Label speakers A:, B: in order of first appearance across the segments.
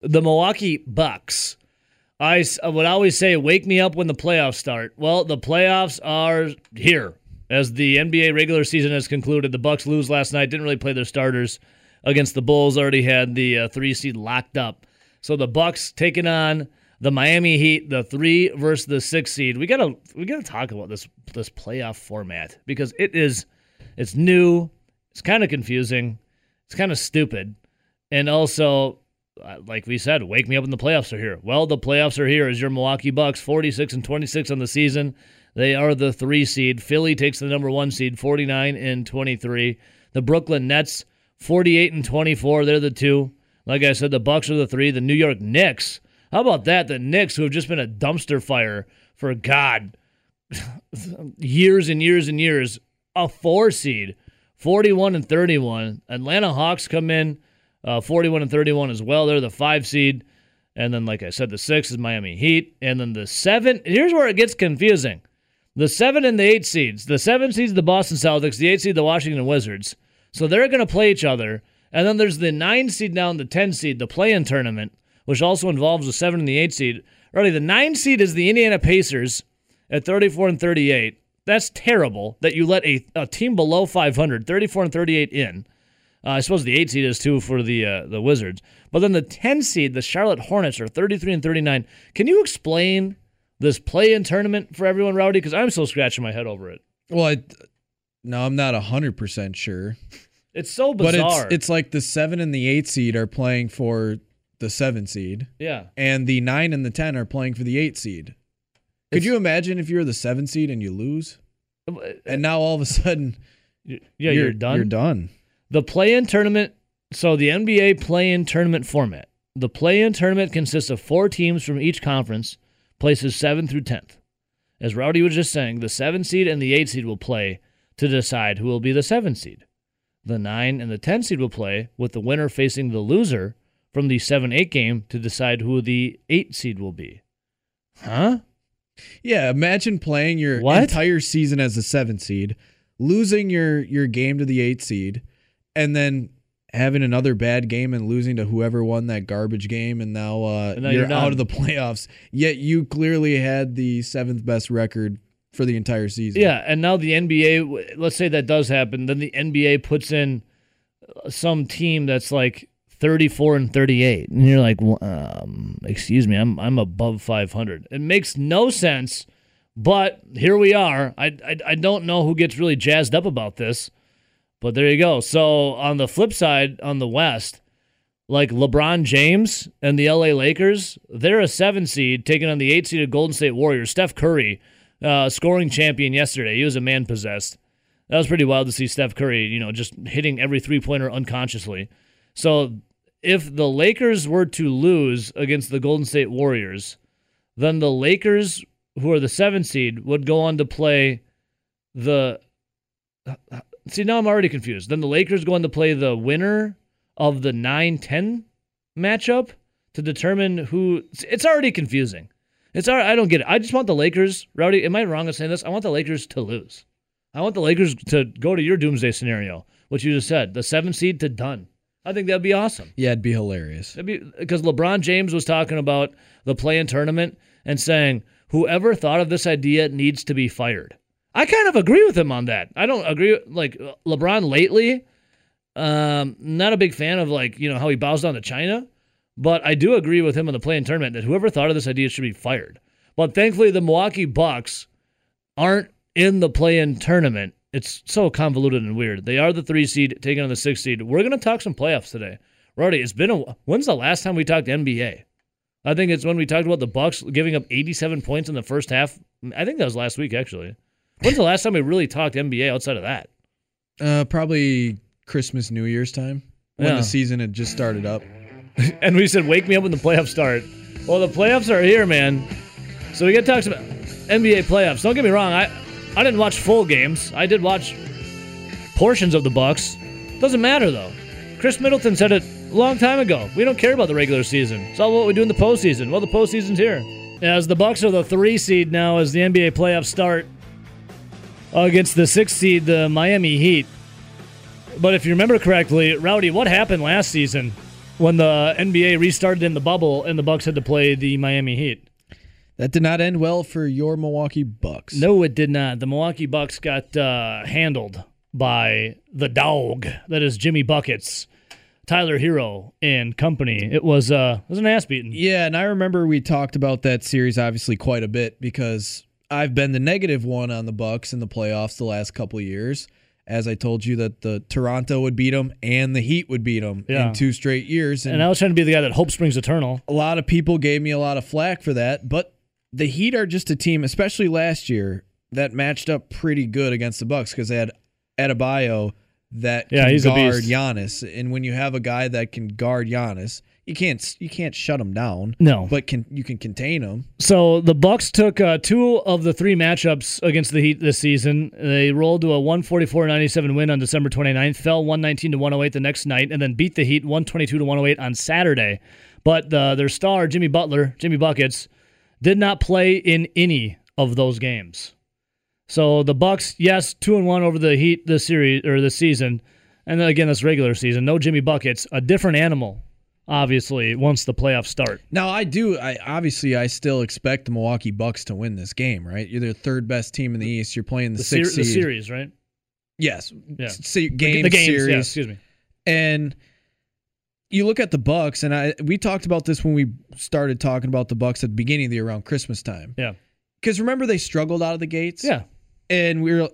A: the Milwaukee Bucks. I would always say, "Wake me up when the playoffs start." Well, the playoffs are here as the NBA regular season has concluded. The Bucks lose last night. Didn't really play their starters against the Bulls. Already had the uh, three seed locked up. So the Bucks taking on the Miami Heat, the three versus the six seed. We gotta we gotta talk about this this playoff format because it is it's new. It's kind of confusing. It's kind of stupid, and also uh, Uh, like we said, wake me up when the playoffs are here. Well, the playoffs are here as your Milwaukee Bucks, 46 and 26 on the season. They are the three seed. Philly takes the number one seed, 49 and 23. The Brooklyn Nets, 48 and 24. They're the two. Like I said, the Bucks are the three. The New York Knicks. How about that? The Knicks, who have just been a dumpster fire for God, years and years and years, a four seed, 41 and 31. Atlanta Hawks come in uh, 41 and 31 as well. They're the five seed. And then, like I said, the six is Miami Heat. And then the seven, here's where it gets confusing. The seven and the eight seeds. The seven seeds, the Boston Celtics. The eight seed, the Washington Wizards. So they're going to play each other. And then there's the nine seed down, the 10 seed, the play in tournament, which also involves the seven and the eight seed. Already, the nine seed is the Indiana Pacers at 34 and 38. That's terrible that you let a, a team below 500, 34 and 38 in. Uh, I suppose the eight seed is too for the uh, the Wizards. But then the 10 seed, the Charlotte Hornets, are 33 and 39. Can you explain this play in tournament for everyone, Rowdy? Because I'm still scratching my head over it.
B: Well, I, no, I'm not hundred percent sure,
A: It's so
B: but
A: bizarre.
B: it's it's like the seven and the eight seed are playing for the seven seed,
A: yeah.
B: and the nine and the ten are playing for the eight seed. Could
A: It's-
B: you imagine if you're the seven seed and you lose, and now all of a sudden
A: Yeah, you're, done.
B: You're done.
A: The play in tournament, so the NBA play in tournament format. The play in tournament consists of four teams from each conference, places 7 through 10th. As Rowdy was just saying, the 7 seed and the 8 seed will play to decide who will be the 7 seed. The 9 and the 10 seed will play, with the winner facing the loser from the 7 8 game to decide who the 8 seed will be. Huh?
B: Yeah, imagine playing your
A: What?
B: entire season as a seven seed, losing your your game to the eight seed, and then having another bad game and losing to whoever won that garbage game, and now, uh,
A: And now
B: you're,
A: you're
B: out of the playoffs. Yet you clearly had the seventh best record for the entire season.
A: Yeah, and now the NBA, let's say that does happen, then the NBA puts in some team that's like 34 and 38. And you're like, well, um, excuse me, I'm I'm above 500. It makes no sense, but here we are. I, I I don't know who gets really jazzed up about this, but there you go. So on the flip side, on the West, like LeBron James and the LA Lakers, they're a seven seed taking on the eight seeded Golden State Warriors. Steph Curry, uh, scoring champion yesterday. He was a man possessed. That was pretty wild to see Steph Curry, you know, just hitting every three pointer unconsciously. So if the Lakers were to lose against the Golden State Warriors, then the Lakers, who are the seven seed, would go on to play the. See, now I'm already confused. Then the Lakers going to play the winner of the 9 10 matchup to determine who. It's already confusing. It's all, I don't get it. I just want the Lakers, Rowdy. Am I wrong in saying this? I want the Lakers to lose. I want the Lakers to go to your doomsday scenario, what you just said, the seven seed to done. I think that'd be awesome.
B: yeah, it'd be hilarious.
A: Because LeBron James was talking about the play-in tournament and saying whoever thought of this idea needs to be fired. I kind of agree with him on that. I don't agree like LeBron lately. Um, not a big fan of like you know how he bows down to China, but I do agree with him on the play-in tournament that whoever thought of this idea should be fired. But thankfully, the Milwaukee Bucks aren't in the play-in tournament. It's so convoluted and weird. They are the three seed taking on the six seed. We're gonna talk some playoffs today. Rowdy, it's been a when's the last time we talked NBA? I think it's when we talked about the Bucks giving up 87 points in the first half. I think that was last week actually. When's the last time we really talked NBA outside of that?
B: Uh, probably Christmas, New Year's time when
A: Yeah.
B: the season had just started up.
A: And we said, "Wake me up when the playoffs start." Well, the playoffs are here, man. So we got to talk about NBA playoffs. Don't get me wrong. I I didn't watch full games. I did watch portions of the Bucks. Doesn't matter though. Khris Middleton said it a long time ago. We don't care about the regular season. It's all what we do in the postseason. Well, the postseason's here. As the Bucks are the three seed now, as the NBA playoffs start against the six seed, the Miami Heat. But if you remember correctly, Rowdy, what happened last season? when the NBA restarted in the bubble and the Bucks had to play the Miami Heat.
B: That did not end well for your Milwaukee Bucks.
A: No, it did not. The Milwaukee Bucks got uh, handled by the dog that is Jimmy Buckets, Tyler Herro and company. It was uh, it was an ass beating.
B: Yeah, and I remember we talked about that series obviously quite a bit because I've been the negative one on the Bucks in the playoffs the last couple of years. As I told you that the Toronto would beat them and the Heat would beat them
A: Yeah.
B: in two straight years,
A: And I was trying to be the guy that hope springs eternal.
B: a lot of people gave me a lot of flack for that, but the Heat are just a team, especially last year, that matched up pretty good against the Bucks because they had Adebayo that
A: Yeah,
B: can
A: he's a
B: guard. Giannis, and when you have a guy that can guard Giannis, you can't you can't shut them down,
A: No.
B: but can you can contain them.
A: So the Bucks took uh, two of the three matchups against the Heat this season. They rolled to a 144-97 win on December 29th, fell 119 to 108 the next night, and then beat the Heat 122 to 108 on Saturday. But uh, their star Jimmy Butler, Jimmy Buckets, did not play in any of those games. So the Bucks, yes, two and one over the Heat this series or this season, and then again this regular season. No Jimmy Buckets, a different animal, obviously. Once the playoffs start,
B: Now I do. I obviously I still expect the Milwaukee Bucks to win this game. Right, you're the third best team in the East. You're playing the,
A: the, ser-
B: sixth
A: the series, right?
B: Yes,
A: Yeah.
B: Se- game
A: the games,
B: series.
A: yeah, excuse me.
B: And you look at the Bucks, and I we talked about this when we started talking about the Bucks at the beginning of the year around Christmas time.
A: Yeah.
B: Because remember they struggled out of the gates.
A: Yeah.
B: And we were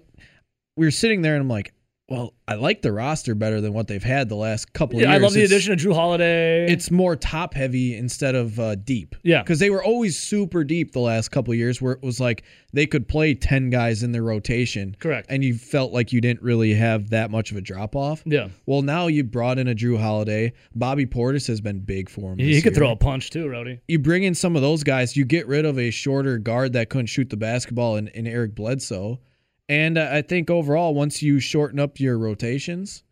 B: we were sitting there, and I'm like, well, I like the roster better than what they've had the last couple.
A: Yeah,
B: of years.
A: I love the
B: It's-
A: addition of Jrue Holiday.
B: It's more top heavy instead of uh, deep.
A: Yeah.
B: Because they were always super deep the last couple of years, where it was like they could play ten guys in their rotation.
A: Correct.
B: And you felt like you didn't really have that much of a drop off.
A: yeah.
B: Well, now you brought in a Jrue Holiday. Bobby Portis has been big for him.
A: He, he could
B: year.
A: throw a punch too, Rowdy.
B: You bring in some of those guys. You get rid of a shorter guard that couldn't shoot the basketball in, in Eric Bledsoe. And uh, I think overall, once you shorten up your rotations,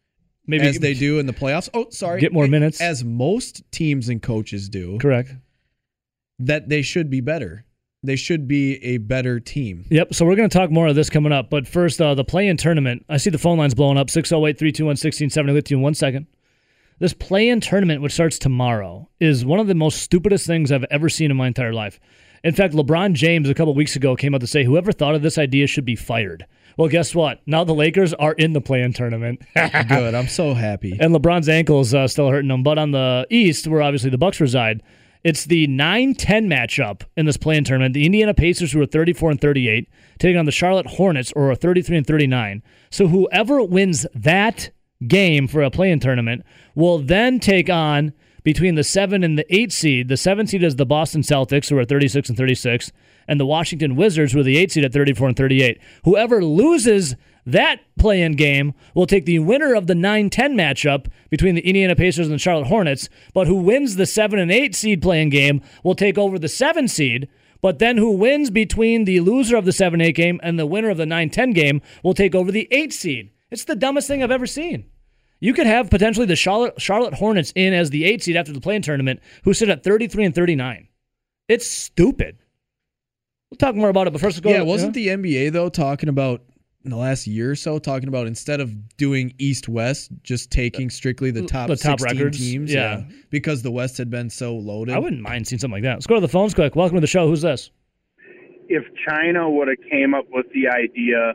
A: Maybe
B: as they do in the playoffs, oh, sorry,
A: Get more minutes.
B: as most teams and coaches do,
A: Correct.
B: that they should be better. They should be a better team.
A: Yep. So we're going to talk more of this coming up. But first, uh, the play in tournament. I see the phone lines blowing up 608 321 1670 with you in one second. This play in tournament, which starts tomorrow, is one of the most stupidest things I've ever seen in my entire life. In fact, LeBron James a couple weeks ago came out to say whoever thought of this idea should be fired. Well, guess what? Now the Lakers are in the play in tournament.
B: Good. I'm so happy.
A: and LeBron's ankle's uh, still hurting him. But on the East, where obviously the Bucks reside, it's the 9-10 matchup in this play-in tournament. The Indiana Pacers, who are 34 and 38, taking on the Charlotte Hornets, or are 33 and 39. So whoever wins that game for a play-in tournament will then take on between the seven and the eight seed. The seven seed is the Boston Celtics, who are 36 and 36, and the Washington Wizards, who are the eight seed at 34 and 38. Whoever loses that play-in game will take the winner of the 9-10 matchup between the Indiana Pacers and the Charlotte Hornets, but who wins the 7 and 8 seed play-in game will take over the 7 seed. But then who wins between the loser of the 7-8 game and the winner of the 9-10 game will take over the 8 seed. It's the dumbest thing I've ever seen. You could have potentially the Charlotte, Charlotte Hornets in as the 8 seed after the play-in tournament who sit at 33 and 39. It's stupid. We'll talk more about it, but first let's go.
B: Yeah, wasn't the NBA though talking about in the last year or so talking about instead of doing East West, just taking strictly the top
A: the top
B: 16
A: records?
B: teams?
A: Yeah.
B: because the West had been so loaded.
A: I wouldn't mind seeing something like that. Let's go to the phones quick. Welcome to the show. Who's this?
C: if China would have came up with the idea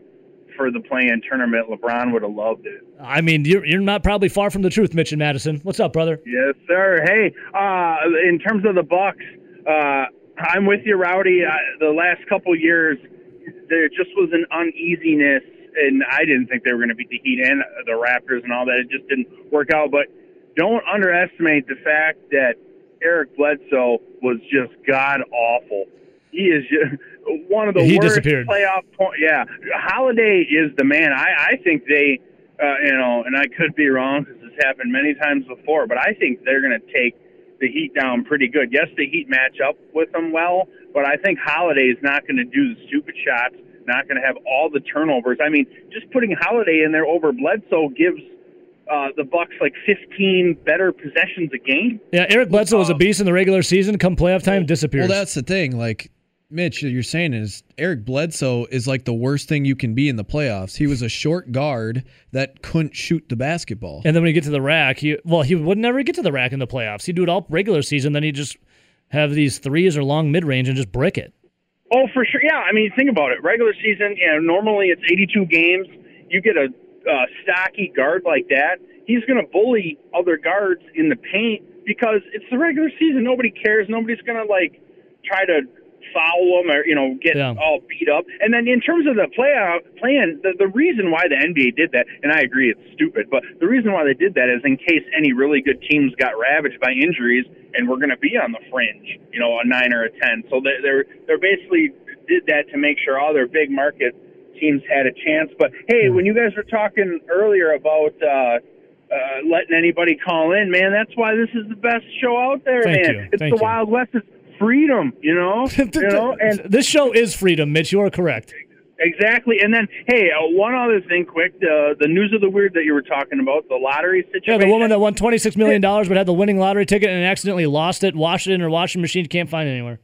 C: for the play-in tournament, LeBron would have loved it.
A: I mean, you're, you're not probably far from the truth, Mitch and Madison. What's up, brother?
C: Yes, sir. Hey, uh, in terms of the Bucks, uh, I'm with you, Rowdy. Uh, the last couple years, there just was an uneasiness, and I didn't think they were going to beat the Heat and the Raptors and all that. It just didn't work out. But don't underestimate the fact that Eric Bledsoe was just god awful. He is just one of the
A: He
C: worst
A: disappeared.
C: playoff point. Yeah, Holiday is the man. I, I think they, uh, you know, and I could be wrong because this happened many times before, but I think they're going to take the Heat down pretty good. Yes, the Heat match up with them well, but I think Holiday is not going to do the stupid shots, not going to have all the turnovers. I mean, just putting Holiday in there over Bledsoe gives uh, the Bucks like 15 better possessions a game.
A: Yeah, Eric Bledsoe was a beast in the regular season. Come playoff time, disappears.
B: Well, that's the thing. Like Mitch, you're saying is Eric Bledsoe is like the worst thing you can be in the playoffs. He was a short guard that couldn't shoot the basketball.
A: And then when you get to the rack, he well, he would never get to the rack in the playoffs. He'd do it all regular season, then he'd just have these threes or long mid range and just brick it.
C: Oh, for sure. Yeah, I mean, think about it. Regular season, you know, normally it's 82 games. You get a uh, stocky guard like that, he's going to bully other guards in the paint because it's the regular season. Nobody cares. Nobody's going to like try to foul them or you know get
A: Yeah.
C: all beat up. And then in terms of the playoff plan, the, the reason why the NBA did that, and I agree it's stupid, but the reason why they did that is in case any really good teams got ravaged by injuries and we're going to be on the fringe, you know, a nine or a ten. So they, they're they're basically did that to make sure all their big market teams had a chance. But hey, when you guys were talking earlier about. uh uh, letting anybody call in, man. That's why this is the best show out there,
A: Thank
C: man.
A: you.
C: It's
A: Thank
C: the
A: you.
C: Wild West. It's freedom, you know. you know, and
A: this show is freedom, Mitch. You are correct.
C: Exactly. And then, hey, uh, one other thing, quick. The the news of the weird that you were talking about, the lottery situation.
A: Yeah, the woman that won twenty six million dollars but had the winning lottery ticket and accidentally lost it, washed it in her washing machine, can't find it anywhere.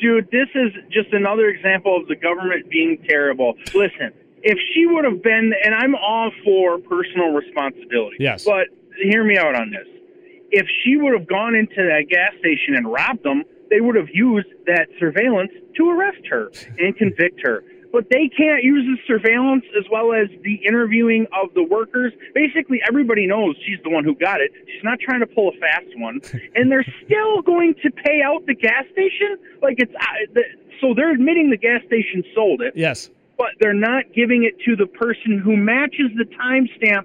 C: Dude, this is just another example of the government being terrible. Listen, if she would have been, and I'm all for personal responsibility.
A: Yes.
C: But hear me out on this. If she would have gone into that gas station and robbed them, they would have used that surveillance to arrest her and convict her. But they can't use the surveillance as well as the interviewing of the workers. Basically, everybody knows she's the one who got it. She's not trying to pull a fast one, and they're still going to pay out the gas station. Like it's the, so they're admitting the gas station sold it,
A: Yes,
C: but they're not giving it to the person who matches the timestamp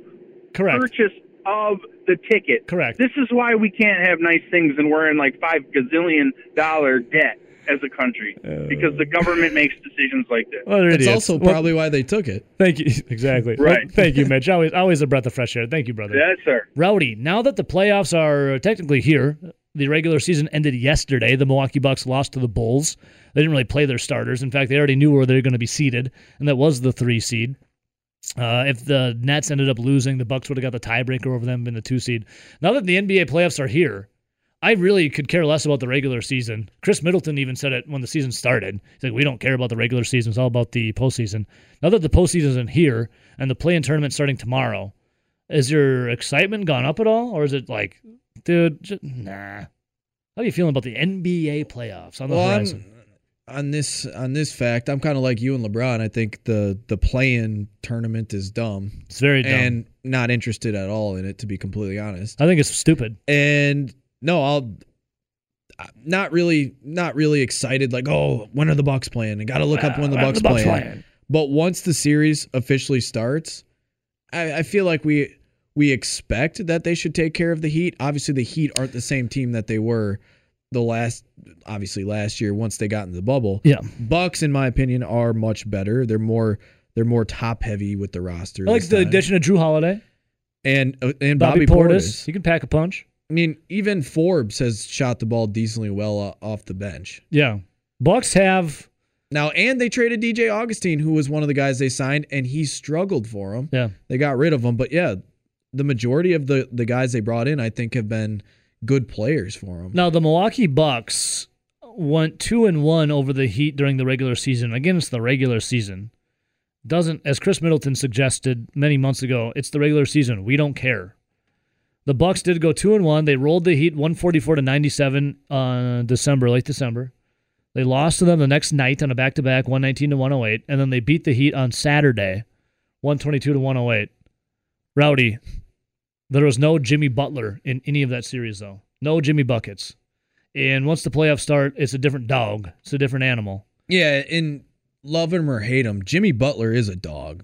A: correct.
C: purchase of the ticket.
A: Correct.
C: This is why we can't have nice things and we're in like five gazillion dollar debt as a country oh. because the government makes decisions like this.
A: Well, they're
B: That's
A: idiots.
B: also
A: Well,
B: probably why they took it.
A: thank you. Exactly.
C: Right.
A: Well, thank you, Mitch. Always, always a breath of fresh air. Thank you, brother.
C: Yes, sir.
A: Rowdy, now that the playoffs are technically here, the regular season ended yesterday. The Milwaukee Bucks lost to the Bulls. They didn't really play their starters. In fact, they already knew where they were going to be seated, and that was the three seed. Uh, if the Nets ended up losing, the Bucks would have got the tiebreaker over them in the two seed. Now that the NBA playoffs are here, I really could care less about the regular season. Khris Middleton even said it when the season started. He's like, "We don't care about the regular season; it's all about the postseason." Now that the postseason is here and the play-in tournament starting tomorrow, is your excitement gone up at all, or is it like, dude, just, nah? How are you feeling about the NBA playoffs on the
B: Well, I'm,
A: horizon?
B: On this on this fact, I'm kind of like you and LeBron. I think the the play-in tournament is dumb
A: It's very dumb.
B: and not interested at all in it, to be completely honest.
A: I think it's stupid.
B: And no, I'll not really not really excited. Like, oh, when are the Bucks playing? I got to look up when the Bucks,
A: the Bucks
B: playing.
A: playing?
B: But once the series officially starts, I, I feel like we we expect that they should take care of the Heat. Obviously, the Heat aren't the same team that they were the last obviously last year once they got in the bubble.
A: Yeah.
B: Bucks, in my opinion, are much better. They're more they're more top heavy with the roster.
A: I like the
B: time.
A: addition of Jrue Holiday,
B: and uh, and
A: Bobby,
B: Bobby,
A: Portis.
B: Portis.
A: He can pack a punch.
B: I mean, even Forbes has shot the ball decently well uh, off the bench.
A: Yeah. Bucks have
B: Now, and they traded DJ Augustin, who was one of the guys they signed, and he struggled for them.
A: yeah.
B: They got rid of him, but yeah, the majority of the the guys they brought in, I think, have been good players for them.
A: Now the Milwaukee Bucks went two and one over the Heat during the regular season. Again, it's the regular season. Doesn't as Khris Middleton suggested many months ago, it's the regular season. We don't care. The Bucks did go two and one. They rolled the Heat one forty four to ninety seven on uh, December, late December. They lost to them the next night on a back to back, one nineteen to one oh eight, and then they beat the Heat on Saturday, one twenty two to one oh eight. Rowdy, there was no Jimmy Butler in any of that series, though. No Jimmy Buckets. And once the playoffs start, it's a different dog. It's a different animal.
B: Yeah, and love him or hate him, Jimmy Butler is a dog.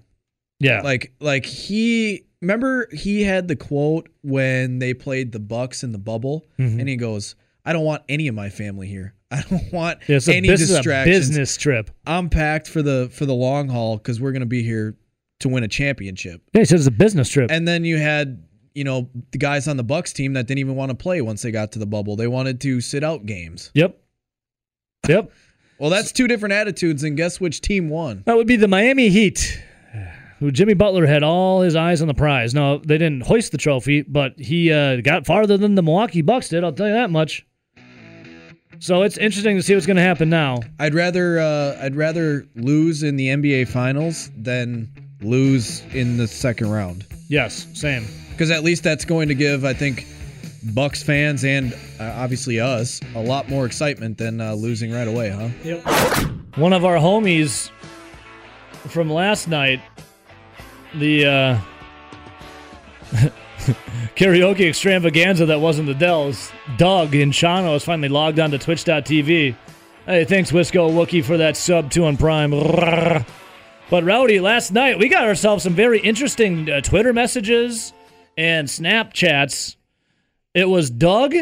A: Yeah.
B: Like, like he remember he had the quote when they played the Bucks in the bubble,
A: Mhm.
B: and he goes, "I don't want any of my family here. I don't want
A: Yeah,
B: any
A: a
B: distractions.
A: business trip.
B: I'm packed for the for the long haul because we're gonna be here to win a championship."
A: Yeah, he said it's a business trip.
B: And then you had, you know, the guys on the Bucks team that didn't even want to play once they got to the bubble. They wanted to sit out games.
A: yep. Yep.
B: Well, that's two different attitudes, and guess which team won?
A: That would be the Miami Heat, who Jimmy Butler had all his eyes on the prize. No, they didn't hoist the trophy, but he uh, got farther than the Milwaukee Bucks did. I'll tell you that much. So it's interesting to see what's going to happen now.
B: I'd rather uh, I'd rather lose in the NBA Finals than lose in the second round.
A: Yes, same.
B: Because at least that's going to give, I think, Bucks fans and uh, obviously us a lot more excitement than uh, losing right away, huh? Yep.
A: One of our homies from last night, the uh, karaoke extravaganza that wasn't the Dells, Doug in Shawano has finally logged on to twitch.tv. Hey, thanks, Wisco Wookie, for that sub two on Prime. But Rowdy, last night we got ourselves some very interesting uh, Twitter messages and Snapchats. It was Doug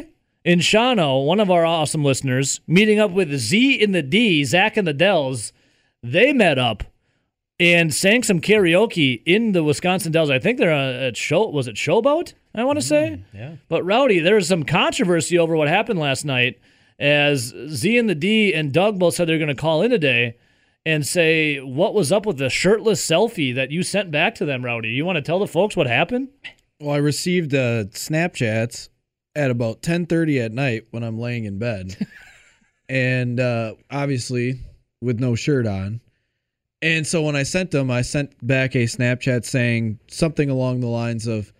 A: in Shawano, one of our awesome listeners, meeting up with Z in the D, Zach and the Dells. They met up and sang some karaoke in the Wisconsin Dells. I think they're uh, at show. Was it Showboat? I want to say.
D: yeah.
A: But Rowdy, there's some controversy over what happened last night, as Z and the D and Doug both said they're going to call in today and say what was up with the shirtless selfie that you sent back to them, Rowdy. You want to tell the folks what happened?
B: Well, I received uh, Snapchats at about 10:30 at night when I'm laying in bed, and uh, obviously with no shirt on. And so when I sent them, I sent back a Snapchat saying something along the lines of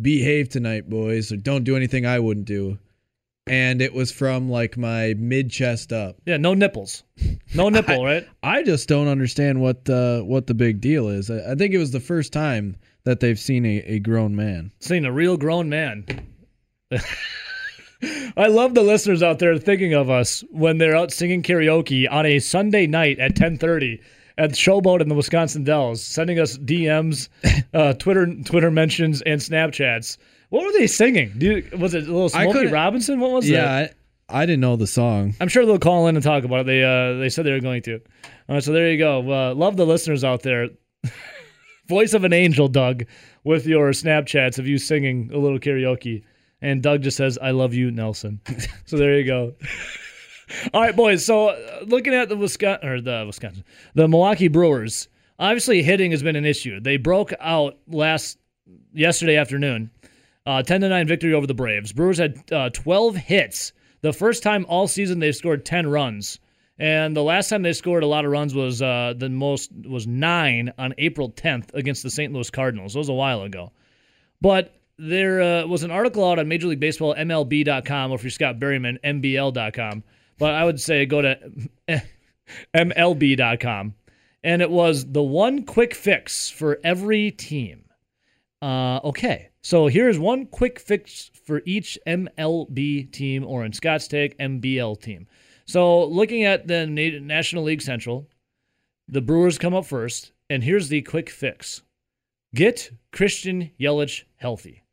B: "Behave tonight, boys," or "Don't do anything I wouldn't do." And it was from like my mid chest up.
A: Yeah, no nipples, no nipple, right?
B: I just don't understand what uh, what the big deal is. I, I think it was the first time that they've seen a, a grown man.
A: Seen a real grown man. I love the listeners out there thinking of us when they're out singing karaoke on a Sunday night at 10:30 at Showboat in the Wisconsin Dells, sending us DMs, uh, Twitter Twitter mentions, and Snapchats. What were they singing? Do you, was it a little Smokey Robinson? What was that?
B: Yeah, I, I didn't know the song.
A: I'm sure they'll call in and talk about it. They uh, they said they were going to. All right, so there you go. Uh, love the listeners out there. Voice of an angel, Doug, with your Snapchats of you singing a little karaoke. And Doug just says, "I love you, Nelson." so there you go. All right, boys. So uh, looking at the Wisconsin or the Wisconsin, the Milwaukee Brewers. Obviously, hitting has been an issue. They broke out last yesterday afternoon. Uh, 10 to 9 victory over the Braves. Brewers had uh, 12 hits. The first time all season they've scored 10 runs. And the last time they scored a lot of runs was uh, the most was 9 on April 10th against the St. Louis Cardinals. It was a while ago. But there uh, was an article out on Major League Baseball MLB.com or if you're Scott Berryman MBL.com. But I would say go to MLB.com. And it was the one quick fix for every team. Uh, okay, so here's one quick fix for each MLB team, or in Scott's take, MBL team. So looking at the National League Central, the Brewers come up first, and here's the quick fix: get Christian Yelich healthy.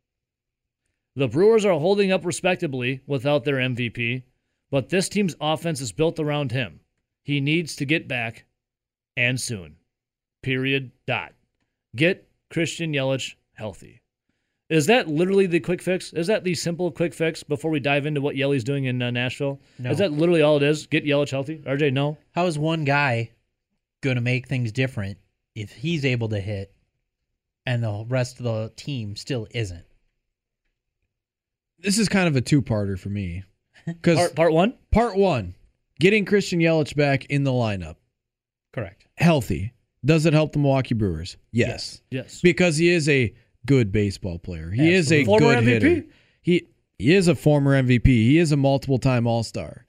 A: The Brewers are holding up respectably without their MVP, but this team's offense is built around him. He needs to get back, and soon. Period. Dot. Get Christian Yelich healthy. Is that literally the quick fix? Is that the simple quick fix before we dive into what Yelly's doing in uh, Nashville?
D: No.
A: Is that literally all it is? Get Yelich healthy? RJ, no.
D: How is one guy going to make things different if he's able to hit and the rest of the team still isn't?
B: This is kind of a two-parter for me. Because
A: Part, part one?
B: part one, getting Christian Yelich back in the lineup,
D: Correct.
B: healthy. Does it help the Milwaukee Brewers? Yes.
A: Yes.
B: Because he is a good baseball player. He is a
A: Former
B: good
A: MVP?
B: hitter. He he is a former MVP. He is a multiple time All Star.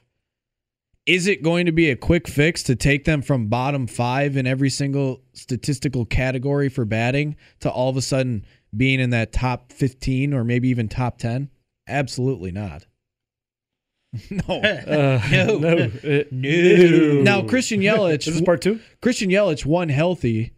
B: Is it going to be a quick fix to take them from bottom five in every single statistical category for batting to all of a sudden being in that top 15 or maybe even top 10? Absolutely not. no.
A: Uh,
D: No.
A: no. Uh,
D: No.
B: Now, Christian Yelich.
A: this Is part two?
B: Christian Yelich, one healthy,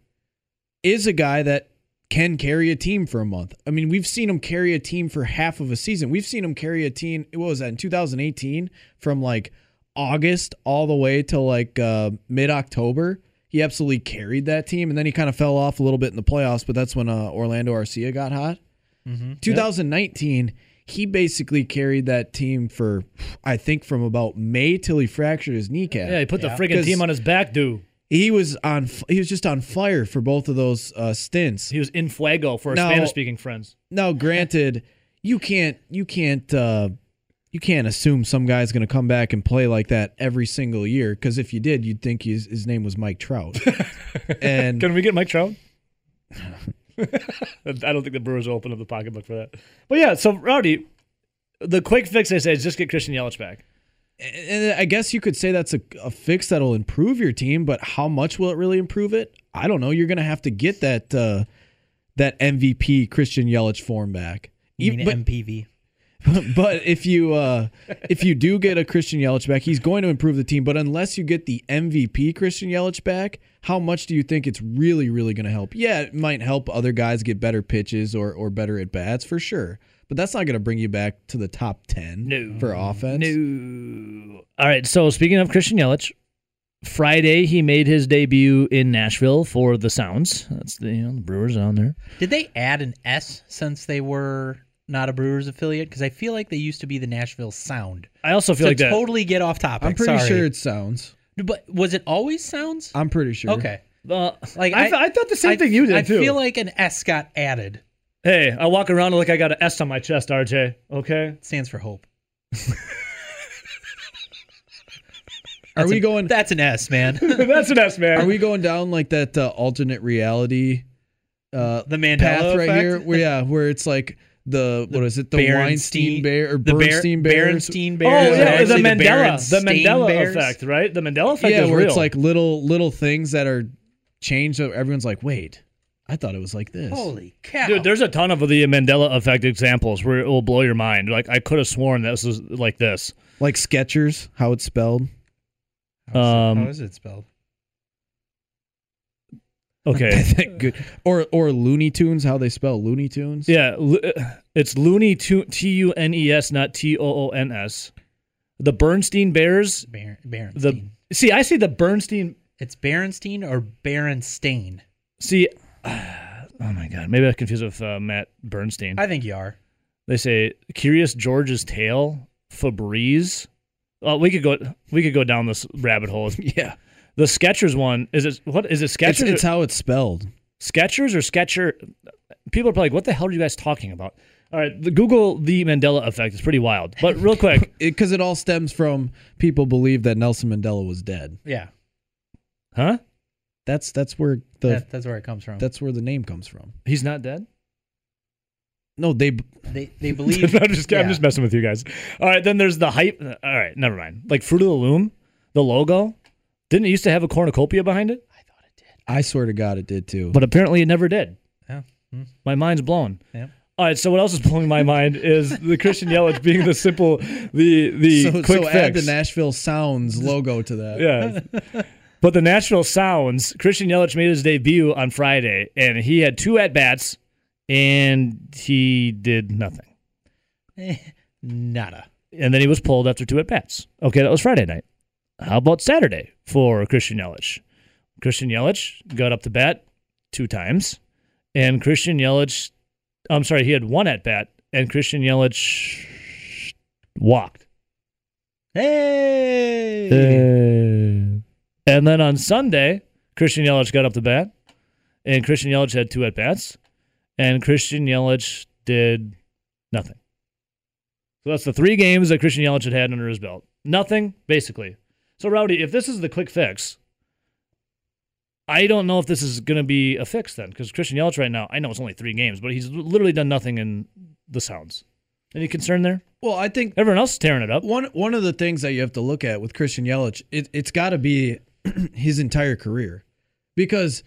B: is a guy that can carry a team for a month. I mean, we've seen him carry a team for half of a season. We've seen him carry a team. What was that in 2018? From like August all the way till like uh, mid October. He absolutely carried that team, and then he kind of fell off a little bit in the playoffs. But that's when uh, Orlando Arcia got hot. 2019, he basically carried that team for I think from about May till he fractured his kneecap.
A: Yeah, he put the
D: Yeah.
A: friggin'
B: 'Cause-
A: team on his back, dude.
B: He was on. He was just on fire for both of those uh, stints.
A: He was in fuego for
B: Now-
A: Spanish speaking friends.
B: Now, granted, you can't you can't uh, you can't assume some guy's going to come back and play like that every single year. Because if you did, you'd think his, his name was Mike Trout. and
A: Can we get Mike Trout? I don't think the Brewers will open up the pocketbook for that. But yeah, so Rowdy, the quick fix I say is just get Christian Yelich back.
B: And I guess you could say that's a, a fix that'll improve your team, but how much will it really improve it? I don't know. You're going to have to get that uh, that MVP Christian Yelich form back.
D: You
B: Even-
D: mean
B: but,
D: MPV.
B: but if you uh, if you do get a Christian Yelich back, he's going to improve the team. But unless you get the MVP Christian Yelich back, how much do you think it's really really going to help? Yeah, it might help other guys get better pitches or or better at bats for sure. But that's not going to bring you back to the top ten
A: No.
B: for offense.
A: No. All right. So speaking of Christian Yelich, Friday he made his debut in Nashville for the Sounds. That's the you know the Brewers on there.
D: Did they add an S since they were not a Brewers affiliate? Because I feel like they used to be the Nashville Sound.
A: I also feel
D: To
A: like that.
D: totally get off topic.
B: I'm pretty
D: sorry.
B: sure it sounds.
D: But was it always Sounds?
B: I'm pretty sure.
D: Okay.
A: Uh,
D: Like
A: I, I thought the same
D: I-
A: thing you did too.
D: I
A: too.
D: feel like an S got added.
A: Hey, I walk around like I got an S on my chest, RJ. Okay.
D: It stands for hope.
B: Are
D: That's
B: we
D: an-
B: going?
D: That's an S, man.
A: That's an S, man.
B: Are we going down like that uh, alternate reality uh,
D: the Mandela
B: path right
D: effect?
B: here? Where yeah, where it's like the, what is it? The Weinstein
D: Berenstein-
B: Bear or
D: the Ber-
B: Bernstein Bears?
D: Berenstein
A: Oh
D: Bears. are
A: yeah, the
D: actually
A: Mandela, the,
D: Berenstain
A: Mandela
D: Bears.
A: effect, right? The Mandela effect
B: yeah,
A: is
B: where
A: real.
B: it's like little little things that are changed. So everyone's like, wait, I thought it was like this.
D: Holy cow!
A: Dude, there's a ton of the Mandela effect examples where it will blow your mind. Like I could have sworn this was like this.
B: Like Skechers, how it's spelled.
D: How is it-
A: um,
D: how is it spelled?
A: Okay.
B: Good. Or or Looney Tunes, how they spell Looney Tunes.
A: yeah, it's Looney Tu- T U N E S, not T O O N S. The Bernstein Bears.
D: Ber- Berenstein.
A: The see, I see the Bernstein.
D: it's Berenstein or Berenstain.
A: See, oh my god, maybe I confused with uh, Matt Bernstein.
D: I think you are.
A: They say Curious George's Tale, Febreze. Oh, we could go. We could go down this rabbit hole.
B: Yeah.
A: The Skechers one is it? What is it?
B: It's,
A: Skechers?
B: it's how it's spelled.
A: Skechers or Sketcher? People are probably like, "What the hell are you guys talking about?" All right, the Google the Mandela effect is pretty wild. But real quick,
B: Because it, all stems from people believe that Nelson Mandela was dead.
D: Yeah,
A: huh?
B: That's that's where the
D: that, that's where it comes from.
B: that's where the name comes from.
A: He's not dead.
B: No, they
D: They they believe.
A: I'm just I'm just messing with you guys. All right, then there's the hype. All right, never mind. Like Fruit of the Loom, the logo didn't it used to have a cornucopia behind it,
D: I thought it did.
B: I swear to God, it did too.
A: but apparently it never did.
D: Yeah. Hmm.
A: My mind's blown.
D: Yeah.
A: All right, so what else is blowing my mind is the Christian Yelich being the simple, the the
B: so,
A: quick
B: so
A: fix.
B: add the Nashville Sounds logo to that.
A: Yeah. but the Nashville Sounds, Christian Yelich made his debut on Friday, and he had two at bats, and he did nothing.
D: Eh, nada.
A: And then he was pulled after two at bats. Okay, that was Friday night. How about Saturday for Christian Yelich? Christian Yelich got up to bat two times, and Christian Yelich, I'm sorry, he had one at bat, and Christian Yelich walked.
D: Hey.
A: Uh, and then on Sunday, Christian Yelich got up to bat, and Christian Yelich had two at bats, and Christian Yelich did nothing. So that's the three games that Christian Yelich had had under his belt. Nothing, basically. So, Rowdy, if this is the quick fix, I don't know if this is going to be a fix then, because Christian Yelich right now, I know it's only three games, but he's literally done nothing in the Sounds. Any concern there?
B: Well, I think
A: Everyone else is tearing it up.
B: one one of the things that you have to look at with Christian Yelich, it, it's got to be his entire career, because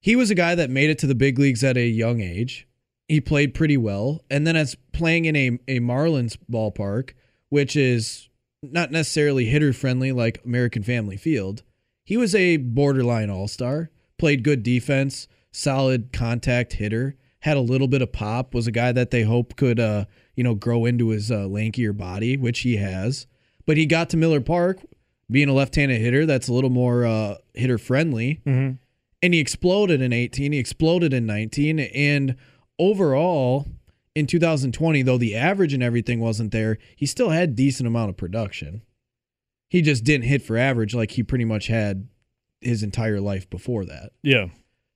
B: he was a guy that made it to the big leagues at a young age. He played pretty well, and then as playing in a a Marlins ballpark, which is not necessarily hitter friendly like American Family Field, he was a borderline all star. Played good defense, solid contact hitter, had a little bit of pop. Was a guy that they hope could, uh, you know, grow into his uh, lankier body, which he has. But he got to Miller Park, being a left-handed hitter, that's a little more uh, hitter friendly,
A: Mm-hmm.
B: and he exploded in 18. He exploded in 19, and overall. In 2020, though the average and everything wasn't there, he still had decent amount of production. He just didn't hit for average like he pretty much had his entire life before that.
A: Yeah.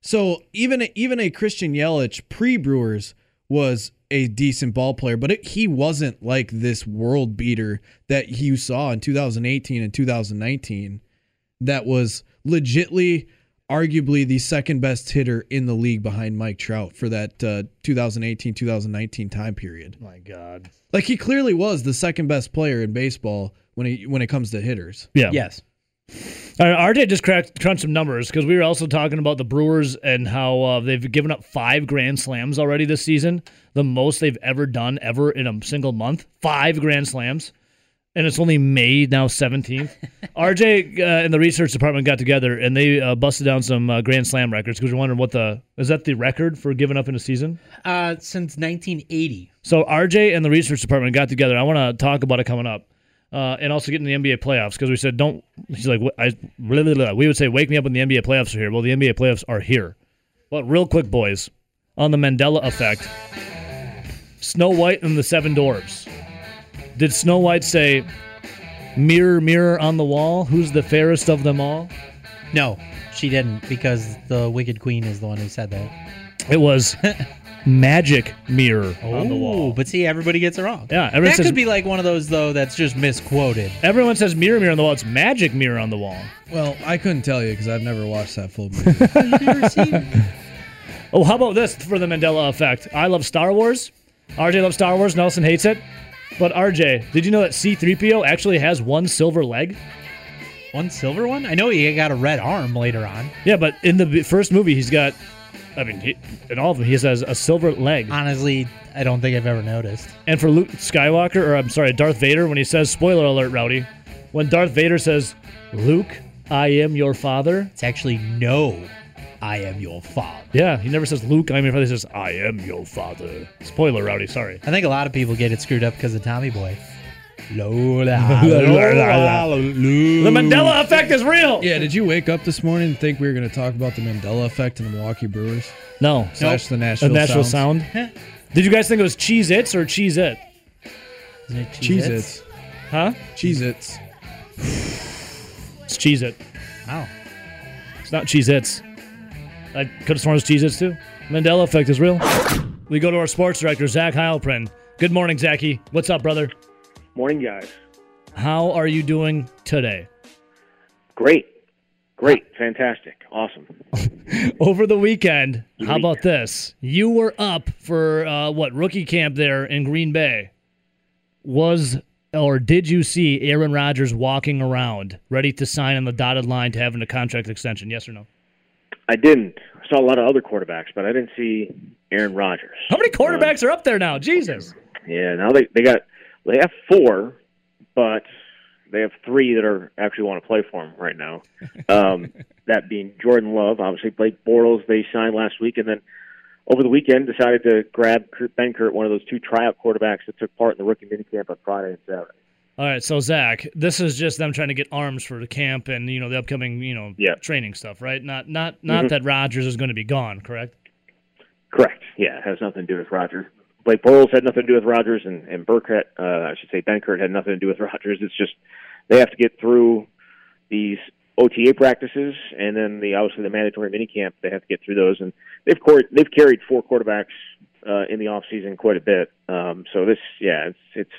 B: So even even a Christian Yelich pre Brewers was a decent ball player, but it, he wasn't like this world beater that you saw in 2018 and 2019 that was legitly arguably the second best hitter in the league behind Mike Trout for that uh, 2018 2019 time period.
A: My God.
B: Like he clearly was the second best player in baseball when he when it comes to hitters.
A: Yeah.
D: Yes.
A: All right, RJ just cracked, crunched some numbers because we were also talking about the Brewers and how uh, they've given up five grand slams already this season, the most they've ever done ever in a single month. Five grand slams, and it's only May now, seventeenth. RJ uh, and the research department got together and they uh, busted down some uh, grand slam records because we're wondering what the is that the record for giving up in a season.
D: Uh, since 1980.
A: So RJ and the research department got together. I want to talk about it coming up, uh, and also getting the NBA playoffs because we said don't. He's like, I blah." we would say, wake me up when the NBA playoffs are here. Well, the NBA playoffs are here. But real quick, boys, on the Mandela effect, Snow White and the Seven Dwarfs. Did Snow White say, "Mirror, mirror on the wall, who's the fairest of them all"?
D: No, she didn't because the Wicked Queen is the one who said that.
A: It was magic mirror on the wall.
D: Oh, but see, everybody gets it wrong.
A: Yeah, everyone
D: that
A: says
D: could be like one of those though that's just misquoted.
A: everyone says mirror, mirror on the wall. It's magic mirror on the wall.
B: Well, I couldn't tell you because I've never watched that full movie.
A: Oh, how about this for the Mandela effect? I love Star Wars. RJ loves Star Wars. Nelson hates it. But RJ, did you know that C3PO actually has one silver leg?
D: One silver one? I know he got a red arm later on.
A: Yeah, but in the first movie, he's got, I mean, he, in all of them, he has a silver leg.
D: Honestly, I don't think I've ever noticed.
A: And for Luke Skywalker, or I'm sorry, Darth Vader, when he says, spoiler alert, Rowdy, when Darth Vader says, Luke, I am your father.
D: It's actually no, I am your father.
A: Yeah, he never says Luke, I am your father. He says, I am your father. Spoiler, Rowdy, sorry.
D: I think a lot of people get it screwed up because of Tommy Boy. Lola,
A: The Mandela effect is real.
B: yeah, did you wake up this morning and think we were going to talk about the Mandela effect in the Milwaukee Brewers
A: No.
B: slash the
A: A
B: Nashville,
A: natural
B: Sounds?
A: sound. Did you guys think it was Cheese Its or Cheese It?
B: Cheez Its.
A: Huh?
B: Cheez Its.
A: It's Cheese It.
D: Wow.
A: It's not Cheese Its. I could have sworn it was Cheese Its too. Mandela effect is real. We go to our sports director, Zach Heilprin. Good morning, Zachy. What's up, brother?
E: Morning, guys.
A: How are you doing today?
E: Great. Great. Fantastic. Awesome.
A: Over the weekend, how about this? You were up for uh, what rookie camp there in Green Bay. Was or did you see Aaron Rodgers walking around ready to sign on the dotted line to having a contract extension? Yes or no?
E: I didn't. I saw a lot of other quarterbacks, but I didn't see Aaron Rodgers.
A: How many quarterbacks are up there now? Jesus.
E: Yeah, now they they got they have four, but they have three that are actually want to play for him right now. Um, that being Jordan Love, obviously Blake Bortles they signed last week, and then over the weekend decided to grab Kurt Benkert, one of those two tryout quarterbacks that took part in the rookie minicamp on Friday and Saturday.
A: All right, so Zach, this is just them trying to get arms for the camp and you know the upcoming you know
E: Yeah.
A: training stuff, right? Not not not
E: Mhm.
A: that Rodgers is going to be gone, correct?
E: Correct. Yeah, it has nothing to do with Rodgers. Blake Bortles had nothing to do with Rodgers, and and Burkett, uh, I should say Benkert had nothing to do with Rodgers. It's just they have to get through these OTA practices, and then the obviously the mandatory minicamp. They have to get through those, and they've court, they've carried four quarterbacks uh, in the off season quite a bit. Um, so this, yeah, it's it's